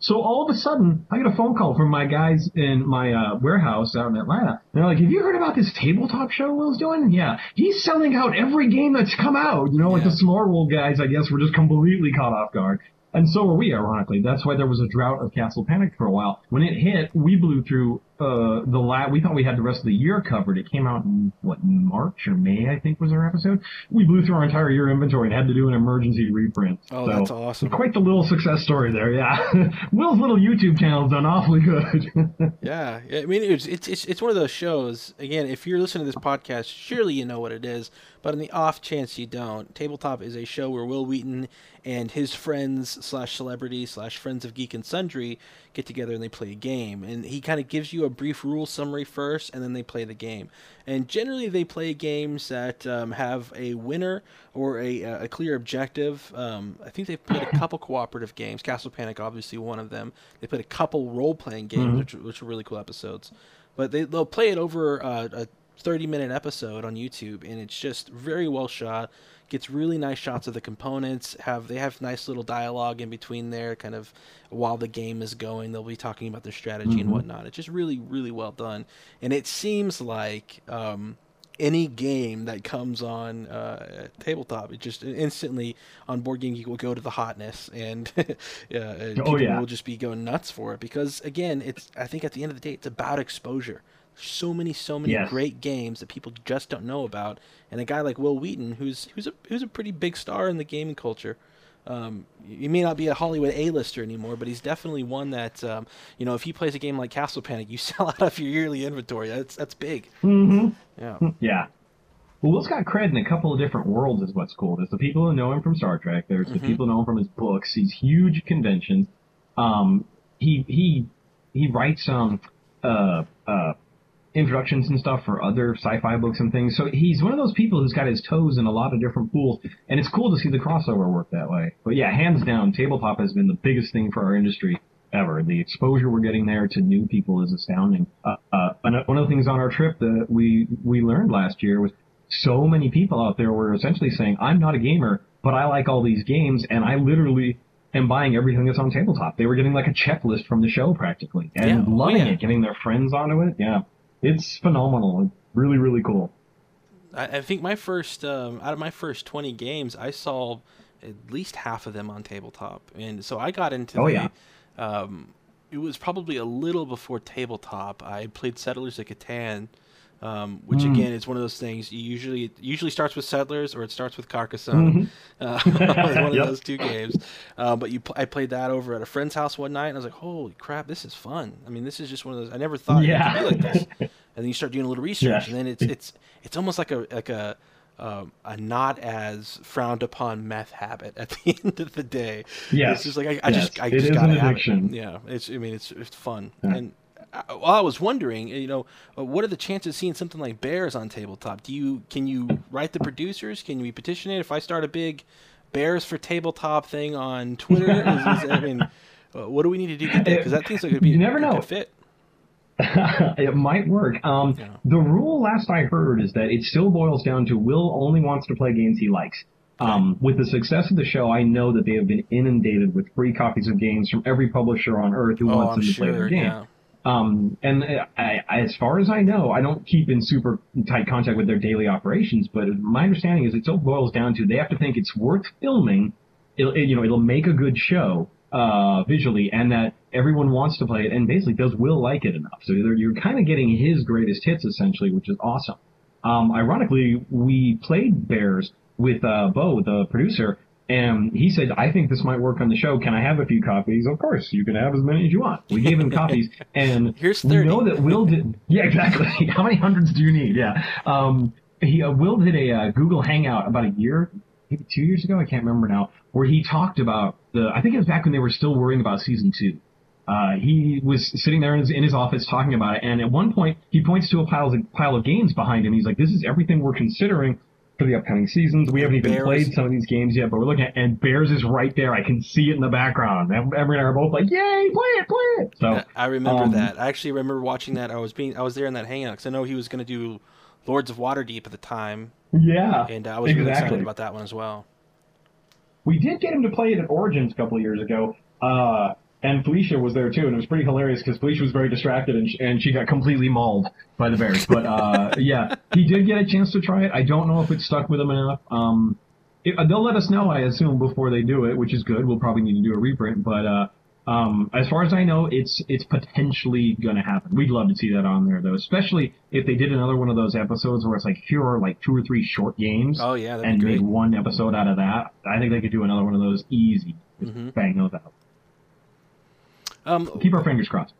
So all of a sudden, I get a phone call from my guys in my uh, warehouse out in Atlanta. They're like, "Have you heard about this tabletop show Will's doing? Yeah, he's selling out every game that's come out. You know, like Yeah. the smaller world guys, I guess, were just completely caught off guard." And so were we, ironically. That's why there was a drought of Castle Panic for a while. When it hit, we blew through uh, the la- We thought we had the rest of the year covered. It came out in what March or May, I think, was our episode. We blew through our entire year inventory and had to do an emergency reprint. Oh, So, that's awesome. Quite the little success story there, yeah. Will's little YouTube channel's done awfully good. Yeah, I mean it's, it's it's it's one of those shows. Again, if you're listening to this podcast, surely you know what it is. But in the off chance you don't, Tabletop is a show where Wil Wheaton and his friends slash celebrities slash friends of Geek and Sundry get together and they play a game. And he kind of gives you a brief rule summary first, and then they play the game. And generally, they play games that um, have a winner or a, a clear objective. Um, I think they've played a couple cooperative games. Castle Panic, obviously, one of them. They played a couple role playing games, which, which were really cool episodes. But they, they'll play it over uh, a 30 minute episode on YouTube, and it's just very well shot. Gets really nice shots of the components. Have they have nice little dialogue in between there, kind of while the game is going. They'll be talking about their strategy and whatnot. It's just really, really well done, and it seems like um, any game that comes on uh, tabletop, it just instantly on Board Game Geek will go to the hotness, and yeah, Oh, people yeah. will just be going nuts for it because again, it's I think at the end of the day, it's about exposure. So many, so many Yes. great games that people just don't know about, and a guy like Wil Wheaton, who's who's a who's a pretty big star in the gaming culture. Um, he may not be a Hollywood A-lister anymore, but he's definitely one that um, you know if he plays a game like Castle Panic, you sell out of your yearly inventory. That's that's big. mm-hmm. Yeah. Yeah. Well, Will's got cred in a couple of different worlds, is what's cool. There's the people who know him from Star Trek. There's the Mhm. people who know him from his books. He's huge at conventions. Um, he he he writes um uh uh introductions and stuff for other sci-fi books and things. So he's one of those people who's got his toes in a lot of different pools, and it's cool to see the crossover work that way. But yeah, hands down, tabletop has been the biggest thing for our industry ever. The exposure we're getting there to new people is astounding. Uh, uh, one of the things on our trip that we we learned last year was so many people out there were essentially saying, "I'm not a gamer, but I like all these games, and I literally am buying everything that's on tabletop." They were getting like a checklist from the show practically, and Yeah. Oh, loving yeah. it, getting their friends onto it. Yeah, it's phenomenal. It's really really cool. I, I think my first um, out of my first twenty games, I saw at least half of them on tabletop, and so I got into Oh, the. yeah. Um, it was probably a little before tabletop. I played Settlers of Catan, um, which Mm. again is one of those things. You usually it usually starts with Settlers or it starts with Carcassonne. Uh, one of those two games. Uh, but you, I played that over at a friend's house one night, and I was like, "Holy crap, this is fun!" I mean, this is just one of those. I never thought Yeah. it could be like this. And then you start doing a little research, Yes. and then it's it's it's almost like a like a um, a not as frowned upon meth habit at the end of the day. Yes. it's just like I, I Yes. just I It just gotta an have it. addiction. Yeah, it's I mean it's it's fun Yeah. and. I, well, I was wondering, you know, uh, what are the chances of seeing something like Bears on tabletop? Do you can you write the producers? Can we petition it? If I start a big Bears for tabletop thing on Twitter, is, is, I mean, uh, what do we need to do to get that? Because that seems like it'd be You never a know. good fit. it might work. Um, Yeah. The rule, last I heard, is that it still boils down to Will only wants to play games he likes. Um, with the success of the show, I know that they have been inundated with free copies of games from every publisher on earth who Oh, wants I'm them to play sure. their game. Yeah. Um, and I, I, as far as I know, I don't keep in super tight contact with their daily operations, but my understanding is it still boils down to they have to think it's worth filming. It'll, it, you know, it'll make a good show, uh, visually and that everyone wants to play it and basically does Will like it enough. So you're, you're kind of getting his greatest hits essentially, which is awesome. Um, ironically, we played Bears with, uh, Bo, the producer, and he said, I think this might work on the show. Can I have a few copies? Of course, you can have as many as you want. We gave him copies, and Here's we 30. know that Will did. Yeah, exactly. How many hundreds do you need? Yeah. Um, he uh, Will did a uh, Google Hangout about a year, maybe two years ago. I can't remember now, where he talked about the. I think it was back when they were still worrying about season two. Uh, he was sitting there in his, in his office talking about it, and at one point he points to a pile of pile of games behind him. He's like, "This is everything we're considering." For the upcoming seasons, we haven't even Bears- played some of these games yet, but we're looking at, and Bears is right there. I can see it in the background. And Anne-Marie and I are both like, "Yay, play it, play it!" So I- remember um, that. I actually remember watching that. I was being I was there in that hangout because I know he was going to do Lords of Waterdeep at the time, Yeah, and I was really excited about that one as well. We did get him to play it at Origins a couple of years ago, uh, and Felicia was there too, and it was pretty hilarious because Felicia was very distracted and, sh- and she got completely mauled by the bears. But uh, yeah, he did get a chance to try it. I don't know if it stuck with him enough. Um, it, uh, they'll let us know, I assume, before they do it, which is good. We'll probably need to do a reprint, but uh, um, as far as I know, it's it's potentially going to happen. We'd love to see that on there, though, especially if they did another one of those episodes where it's like here are like two or three short games Oh yeah, and made one episode out of that. I think they could do another one of those easy. Just Mhm. Bang those out. Um, Keep our fingers crossed.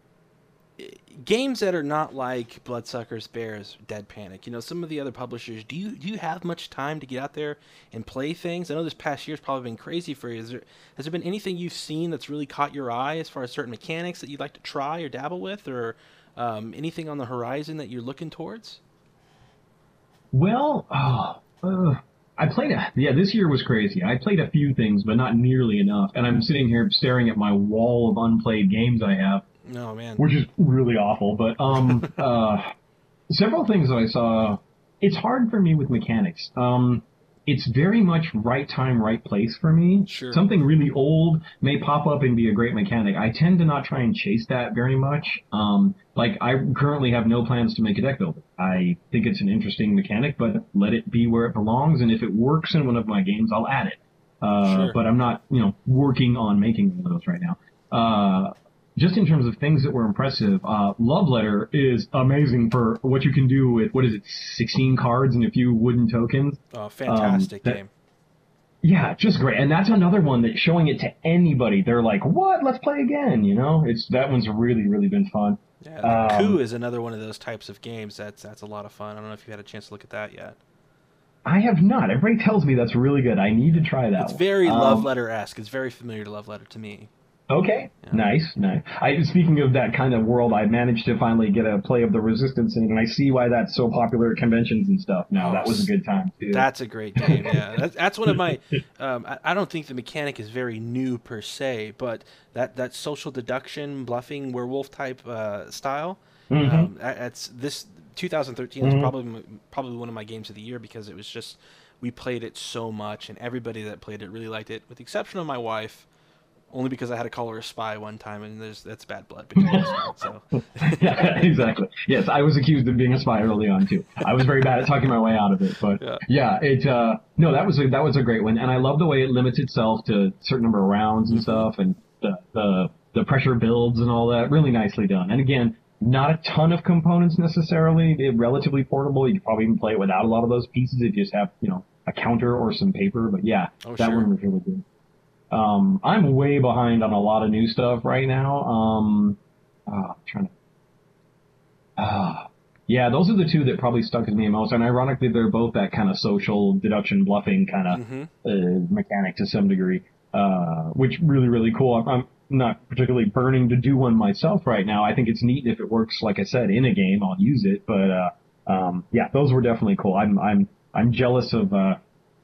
games that are not like Bloodsuckers, Bears, Dead Panic. You know, some of the other publishers. Do you do you have much time to get out there and play things? I know this past year's probably been crazy for you. Is there has there been anything you've seen that's really caught your eye as far as certain mechanics that you'd like to try or dabble with, or um, anything on the horizon that you're looking towards? Well, oh, uh, I played a yeah. This year was crazy. I played a few things, but not nearly enough. And I'm sitting here staring at my wall of unplayed games I have, No man. which is really awful. But um, uh, several things that I saw. It's hard for me with mechanics. Um, it's very much right time, right place for me. Sure. Something really old may pop up and be a great mechanic. I tend to not try and chase that very much. Um, like I currently have no plans to make a deck builder. I think it's an interesting mechanic, but let it be where it belongs. And if it works in one of my games, I'll add it. Uh, Sure. but I'm not, you know, working on making one of those right now. Uh, just in terms of things that were impressive, uh, Love Letter is amazing for what you can do with, what is it, 16 cards and a few wooden tokens. Oh, fantastic that- game. Yeah, just great. And that's another one that showing it to anybody, they're like, what? Let's play again, you know? It's, that one's really, really been fun. Yeah, um, Coup is another one of those types of games. That's that's a lot of fun. I don't know if you had a chance to look at that yet. I have not. Everybody tells me that's really good. I need to try that It's one. very Um, love letter esque. It's very familiar to love letter to me. Okay, yeah. nice, nice. I speaking of that kind of world, I managed to finally get a play of the Resistance in, and I see why that's so popular at conventions and stuff. Now that was a good time too. That's a great game. Yeah, that's, that's one of my. Um, I, I, don't think the mechanic is very new per se, but that that social deduction, bluffing, werewolf type uh, style. Mm-hmm. Um, that's this 2013 mm-hmm. is probably probably one of my games of the year because it was just we played it so much, and everybody that played it really liked it, with the exception of my wife only because I had to call her a spy one time, and there's that's bad blood between us. So. yeah, exactly. Yes, I was accused of being a spy early on too. I was very bad at talking my way out of it, but yeah, yeah it. Uh, no, that was a, that was a great one, and I love the way it limits itself to a certain number of rounds and mm-hmm. stuff, and the, the the pressure builds and all that. Really nicely done. And again, not a ton of components necessarily. They're relatively portable. You could probably even play it without a lot of those pieces if you just have you know a counter or some paper. But yeah, oh, that sure. one was really good. Um, I'm way behind on a lot of new stuff right now. Um, uh, trying to. Uh, yeah, those are the two that probably stuck with me most. And ironically, they're both that kind of social deduction bluffing kind of mm-hmm. uh, mechanic to some degree, uh, which really really cool. I'm, I'm not particularly burning to do one myself right now. I think it's neat if it works. Like I said, in a game, I'll use it. But uh, um, yeah, those were definitely cool. I'm I'm I'm jealous of uh,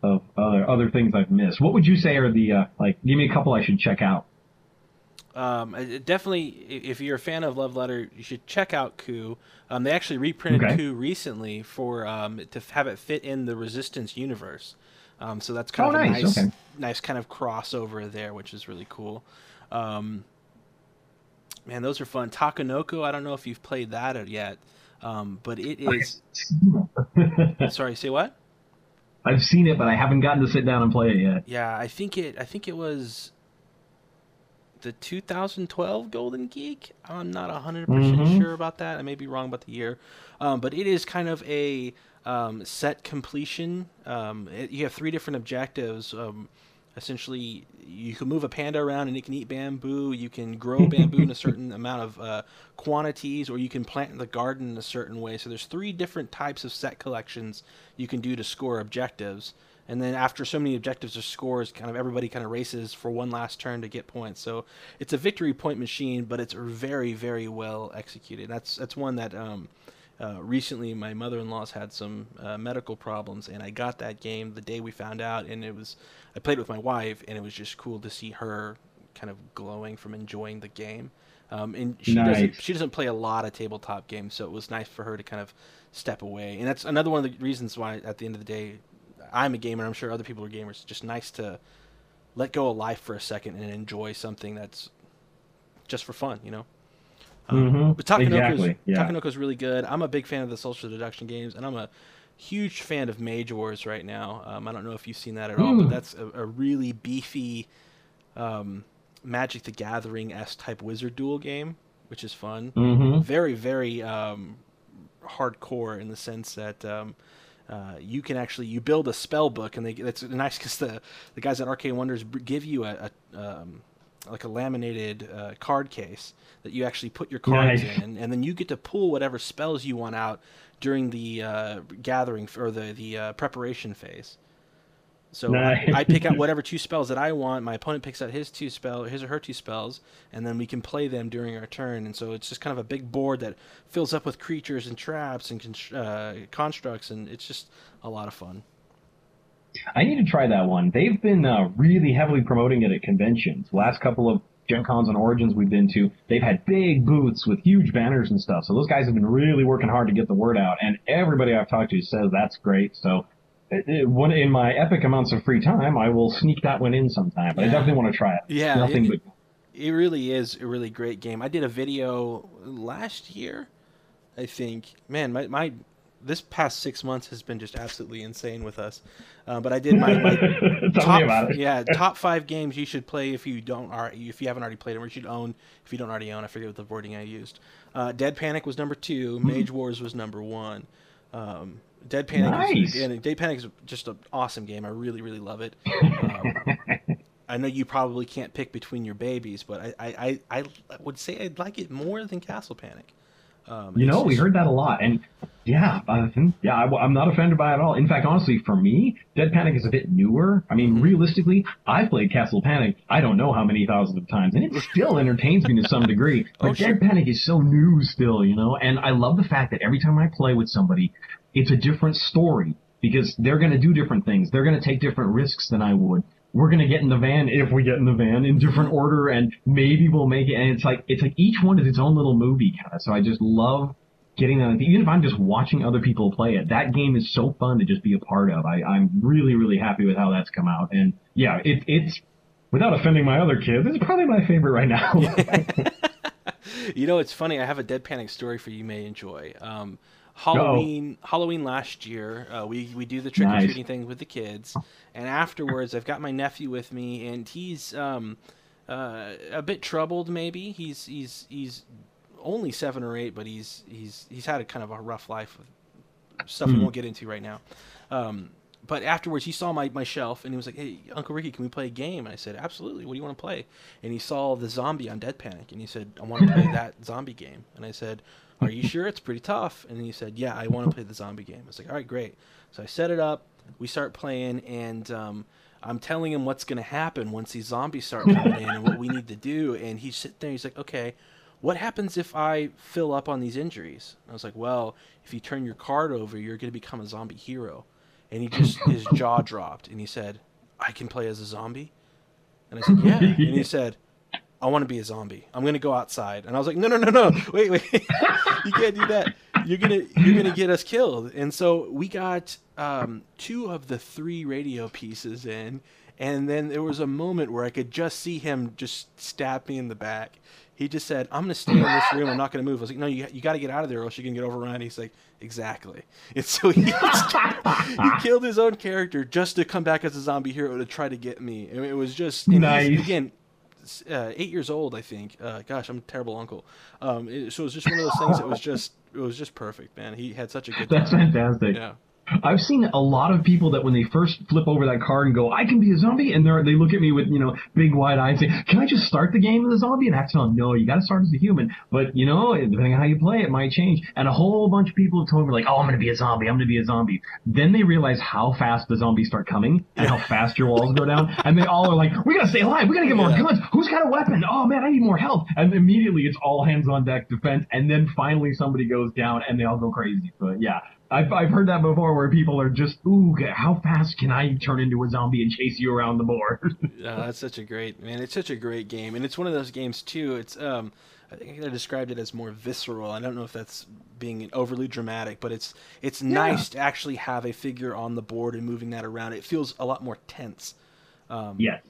of other other things I've missed. What would you say are the uh, like? Give me a couple I should check out. Um, definitely, if you're a fan of Love Letter, you should check out Coup. Um, they actually reprinted okay. Coup recently for um, to have it fit in the Resistance universe. Um, so that's kind oh, of nice. a nice, okay. nice kind of crossover there, which is really cool. Um, man, those are fun. Takenoko, I don't know if you've played that yet, um, but it is. Sorry, say what? I've seen it, but I haven't gotten to sit down and play it yet. Yeah, I think it. I think it was the 2012 Golden Geek. I'm not 100 mm-hmm. percent sure about that. I may be wrong about the year, um, but it is kind of a um, set completion. Um, it, you have three different objectives. Essentially you can move a panda around and it can eat bamboo. You can grow bamboo in a certain amount of uh, quantities or you can plant in the garden in a certain way. So there's three different types of set collections you can do to score objectives. And then after so many objectives or scores kind of everybody kind of races for one last turn to get points. So it's a victory point machine but it's very very well executed. That's that's one that um, uh, recently, my mother-in-law's had some uh, medical problems, and I got that game the day we found out, and it was I played with my wife, and it was just cool to see her kind of glowing from enjoying the game. Um, and she nice. doesn't she doesn't play a lot of tabletop games, so it was nice for her to kind of step away. And that's another one of the reasons why, at the end of the day, I'm a gamer. I'm sure other people are gamers. It's just nice to let go of life for a second and enjoy something that's just for fun, you know. Um, mm-hmm. Exactly. yeah. is really good. I'm a big fan of the social deduction games, and I'm a huge fan of Mage Wars right now. Um, I don't know if you've seen that at all, but that's a, a really beefy um, Magic the Gathering s type wizard duel game, which is fun. Mm-hmm. Very, very um, hardcore in the sense that. Um, uh, you can actually you build a spell book and they that's nice because the the guys at Arcane Wonders give you a, a um, like a laminated uh, card case that you actually put your cards nice. in, and then you get to pull whatever spells you want out during the uh, gathering or the the uh, preparation phase. So nice. I, I, pick out whatever two spells that I want. My opponent picks out his two spell, his or her two spells, and then we can play them during our turn. And so it's just kind of a big board that fills up with creatures and traps and uh, constructs, and it's just a lot of fun. I need to try that one. They've been uh, really heavily promoting it at conventions. Last couple of Gen Cons and Origins we've been to, they've had big booths with huge banners and stuff. So those guys have been really working hard to get the word out. And everybody I've talked to says that's great. So in my epic amounts of free time, I will sneak that one in sometime. But yeah. I definitely want to try it. Yeah, nothing it, but. It really is a really great game. I did a video last year, I think. Man, my, my this past six months has been just absolutely insane with us. Uh, but I did my, my top, yeah top five games you should play if you don't are if you haven't already played them or you should own if you don't already own. I forget what the wording I used. Uh, Dead Panic was number two. Mage Wars was number one. Um, Dead Panic nice. is, and Dead Panic is just an awesome game. I really really love it. Um, I know you probably can't pick between your babies, but I, I, I, I would say I'd like it more than Castle Panic. Um, You know, we heard that a lot, and yeah, think, yeah, I, am not offended by it at all. In fact, honestly, for me, Dead Panic is a bit newer. I mean, Mhm. realistically, I've played Castle Panic. I don't know how many thousands of times, and it still entertains me to some degree. But Oh, sure. Dead Panic is so new still, you know, and I love the fact that every time I play with somebody, it's a different story because they're going to do different things. They're going to take different risks than I would. We're to get in the van if we get in the van in different order and maybe we'll make it. And it's like, it's like each one is its own little movie kind of. So I just love getting that. Even if I'm just watching other people play it, that game is so fun to just be a part of. I, I'm really, really happy with how that's come out. And yeah, it, it's, without offending my other kids, it's probably my favorite right now. you know, it's funny. I have a Dead Panic story for you. May enjoy. Um, Halloween, Halloween last year, uh, we we do the trick or treating thing with the kids, and afterwards, I've got my nephew with me, and he's um, uh, a bit troubled. Maybe he's he's he's only seven or eight, but he's he's he's had a kind of a rough life with stuff we Mhm. won't get into right now. Um, but afterwards, he saw my, my shelf and he was like, "Hey, Uncle Ricky, can we play a game?" And I said, "Absolutely. What do you want to play?" And he saw the zombie on Dead Panic, and he said, "I want to play that zombie game." And I said, "Are you sure? It's pretty tough." And he said, "Yeah, I want to play the zombie game." I was like, "All right, great." So I set it up. We start playing, and um, I'm telling him what's going to happen once these zombies start coming in and what we need to do. And he's sitting there. He's like, "Okay." What happens if I fill up on these injuries? I was like, well, if you turn your card over, you're going to become a zombie hero. And he just, his jaw dropped and he said, I can play as a zombie? And I said, yeah. And he said, I want to be a zombie. I'm going to go outside. And I was like, no, no, no, no. Wait, wait. you can't do that. You're going to, you're to get us killed. And so we got um, two of the three radio pieces in. And then there was a moment where I could just see him just stab me in the back. He just said, "I'm going to stay in this room. I'm not going to move." I was like, "No, you you got to get out of there, or else you're going to get overrun." He's like, "Exactly." And so he, he killed his own character just to come back as a zombie hero to try to get me. And it was just Nice. again. Uh, eight years old, I think. Uh, gosh, I'm a terrible uncle. Um, it, so it was just one of those things. that was just, it was just perfect, man. He had such a good That's time. fantastic. Yeah. I've seen a lot of people that when they first flip over that card and go, I can be a zombie, and they they look at me with, you know, big wide eyes and say, Can I just start the game as a zombie? And I have to tell them, No, you gotta start as a human. But, you know, depending on how you play, it might change. And a whole bunch of people have told me, like, Oh, I'm gonna be a zombie, I'm gonna be a zombie. Then they realize how fast the zombies start coming and how fast your walls go down. And they all are like, We gotta stay alive, we gotta get more Yeah. guns. Who's got a weapon? Oh man, I need more help. And immediately it's all hands on deck defense. And then finally somebody goes down and they all go crazy. But yeah. I've, I've heard that before where people are just, ooh, how fast can I turn into a zombie and chase you around the board? Yeah, that's such a great man. It's such a great game, and it's one of those games too. It's um, I think I described it as more visceral. I don't know if that's being overly dramatic, but it's it's nice to actually have a figure on the board and moving that around. It feels a lot more tense. Um, yes.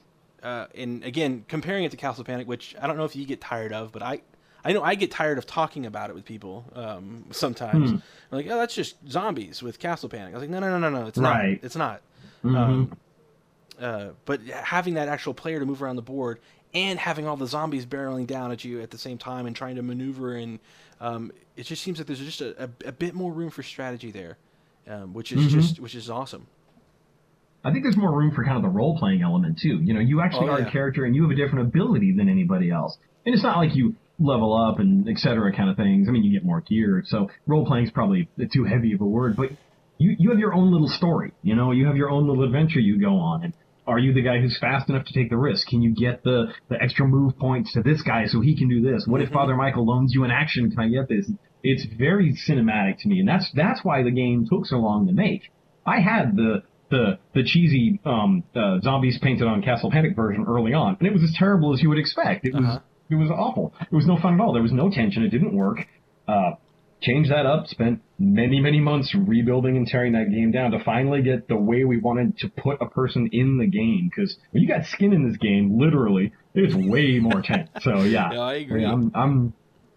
uh, and again, comparing it to Castle Panic, which I don't know if you get tired of, but I, I know I get tired of talking about it with people um, sometimes. Hmm. Like, oh, that's just zombies with Castle Panic. I was like, no, no, no, no, no, it's Right. not. It's not. Mhm. Um, uh, but having that actual player to move around the board and having all the zombies barreling down at you at the same time and trying to maneuver and um, it just seems like there's just a, a, a bit more room for strategy there, um, which is Mhm. just which is awesome. I think there's more room for kind of the role playing element too. You know, you actually Oh, are yeah. a character and you have a different ability than anybody else. And it's not like you level up and et cetera kind of things. I mean, you get more gear. So role playing is probably too heavy of a word, but you, you have your own little story. You know, you have your own little adventure you go on. And are you the guy who's fast enough to take the risk? Can you get the, the extra move points to this guy so he can do this? What if Mhm. Father Michael loans you an action? Can I get this? It's very cinematic to me. And that's, that's why the game took so long to make. I had the the the cheesy um, uh, zombies painted on Castle Panic version early on, and it was as terrible as you would expect. It was Uh-huh. It was awful. It was no fun at all. There was no tension. It didn't work. Uh, changed that up. Spent many many months rebuilding and tearing that game down to finally get the way we wanted to put a person in the game. Because when you got skin in this game, literally, it's way more tense. So yeah, Yeah, I agree. yeah, I'm, I'm,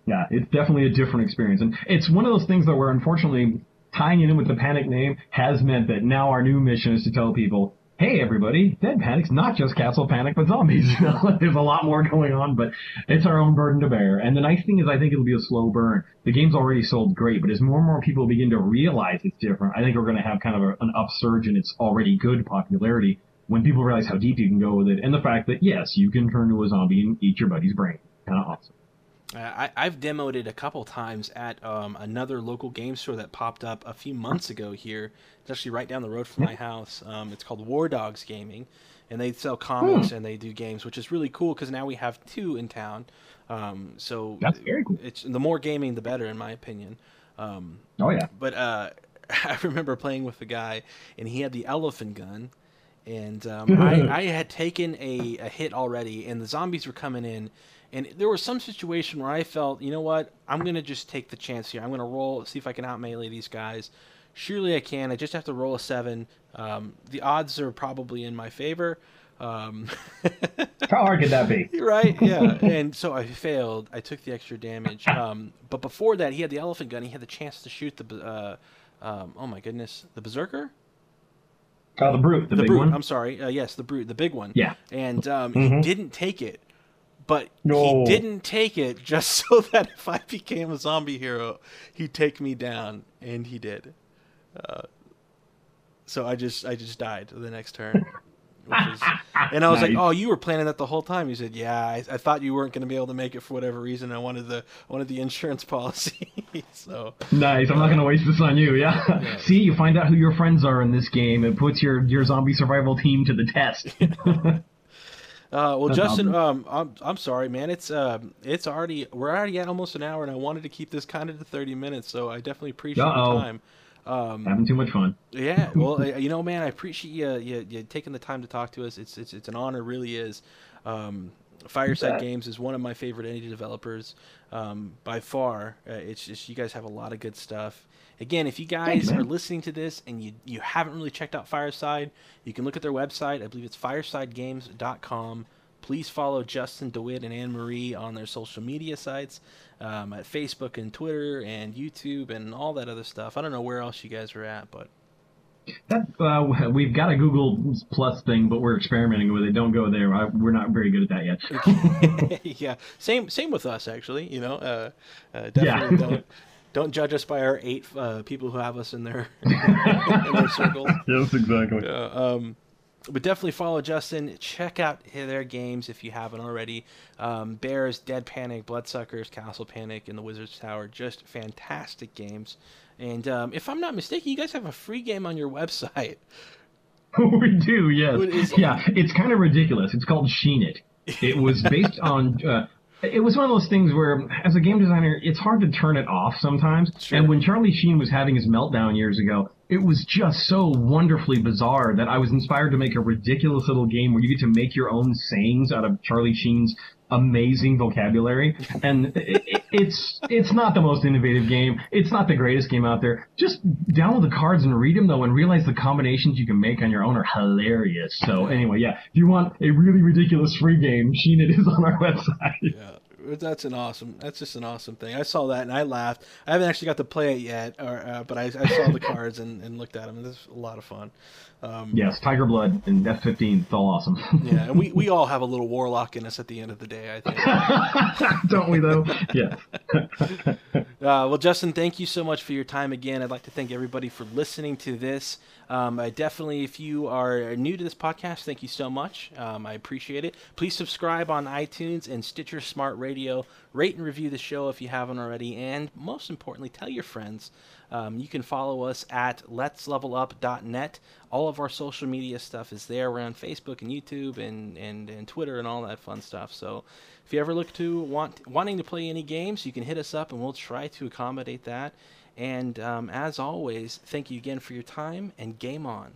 yeah, it's definitely a different experience, and it's one of those things though where unfortunately tying it in with the panic name has meant that now our new mission is to tell people, hey everybody, Dead Panic's not just Castle Panic but zombies. There's a lot more going on, but it's our own burden to bear. And the nice thing is, I think it'll be a slow burn. The game's already sold great, but as more and more people begin to realize it's different, I think we're going to have kind of a, an upsurge in its already good popularity when people realize how deep you can go with it, and the fact that yes, you can turn to a zombie and eat your buddy's brain. Kind of awesome. I, I've demoed it a couple times at um, another local game store that popped up a few months ago here. It's actually right down the road from my house. Um, it's called War Dogs Gaming, and they sell comics Hmm. and they do games, which is really cool because now we have two in town. Um, so That's very cool. it's the more gaming, the better, in my opinion. Um, Oh yeah. but uh, I remember playing with the guy, and he had the elephant gun, and um, I, I had taken a, a hit already, and the zombies were coming in, and there was some situation where I felt, you know what, I'm gonna just take the chance here. I'm gonna roll, see if I can out melee these guys. Surely I can. I just have to roll a seven. Um, the odds are probably in my favor. Um, How hard could that be? right? Yeah. and so I failed. I took the extra damage. Um, but before that, he had the elephant gun. He had the chance to shoot the. Uh, um, oh my goodness, the berserker, Oh, the brute, the, the big brute. one. I'm sorry. Uh, yes, the brute, the big one. Yeah. And um, Mhm. he didn't take it. But No. he didn't take it just so that if I became a zombie hero, he'd take me down, and he did. Uh, so I just I just died the next turn. Is, and I was like, "Oh, you were planning that the whole time." He said, "Yeah, I, I thought you weren't going to be able to make it for whatever reason. I wanted the I wanted the insurance policy." so Nice. I'm not gonna waste this on you. Yeah. Yeah. See, you find out who your friends are in this game. It puts your your zombie survival team to the test. Uh, well, No Justin, um, I'm I'm sorry, man. It's um, it's already we're already at almost an hour, and I wanted to keep this kind of to 30 minutes, so I definitely appreciate Uh-oh. the time. Um, Having too much fun. yeah, well, uh, you know, man, I appreciate you, you you taking the time to talk to us. It's it's it's an honor, really is. Um, Fireside. Games is one of my favorite indie developers um, by far. Uh, it's just you guys have a lot of good stuff. Again, if you guys are listening to this and you you haven't really checked out Fireside, you can look at their website. I believe it's firesidegames.com. Please follow Justin De Witt and Anne Marie on their social media sites um, at Facebook and Twitter and YouTube and all that other stuff. I don't know where else you guys are at, but That, uh, we've got a Google Plus thing, but we're experimenting with it. Don't go there. I, we're not very good at that yet. yeah, same same with us actually. You know, uh, uh, definitely Yeah. don't don't judge us by our eight uh, people who have us in their in their circles. yes, exactly. Yeah, um, but definitely follow Justin. Check out their games if you haven't already. Um, Bears, Dead Panic, Bloodsuckers, Castle Panic, and the Wizard's Tower. Just fantastic games. And um, if I'm not mistaken, you guys have a free game on your website. we do, yes. What is- yeah, it's kind of ridiculous. It's called Sheen It. It was based on. Uh, it was one of those things where, as a game designer, it's hard to turn it off sometimes. Sure. And when Charlie Sheen was having his meltdown years ago, it was just so wonderfully bizarre that I was inspired to make a ridiculous little game where you get to make your own sayings out of Charlie Sheen's amazing vocabulary. And it, it, it's it's not the most innovative game. It's not the greatest game out there. Just download the cards and read them though, and realize the combinations you can make on your own are hilarious. So anyway, yeah, if you want a really ridiculous free game, Sheen It is on our website. Yeah, that's an awesome. That's just an awesome thing. I saw that and I laughed. I haven't actually got to play it yet, or, uh, but I, I saw the cards and, and looked at them. and It's a lot of fun. Um, Yes, Tiger Blood and F-15, it's all awesome. yeah, and we, we all have a little warlock in us at the end of the day. I think. Don't we though? yeah. Uh, well, Justin, thank you so much for your time again. I'd like to thank everybody for listening to this. Um, I definitely, if you are new to this podcast, thank you so much. Um, I appreciate it. Please subscribe on iTunes and Stitcher Smart Radio. Rate and review the show if you haven't already, and most importantly, tell your friends. Um, you can follow us at letslevelup.net. All of our social media stuff is there. We're on Facebook and YouTube and, and, and Twitter and all that fun stuff. So if you ever look to want wanting to play any games, you can hit us up and we'll try to accommodate that. And um, as always, thank you again for your time and game on.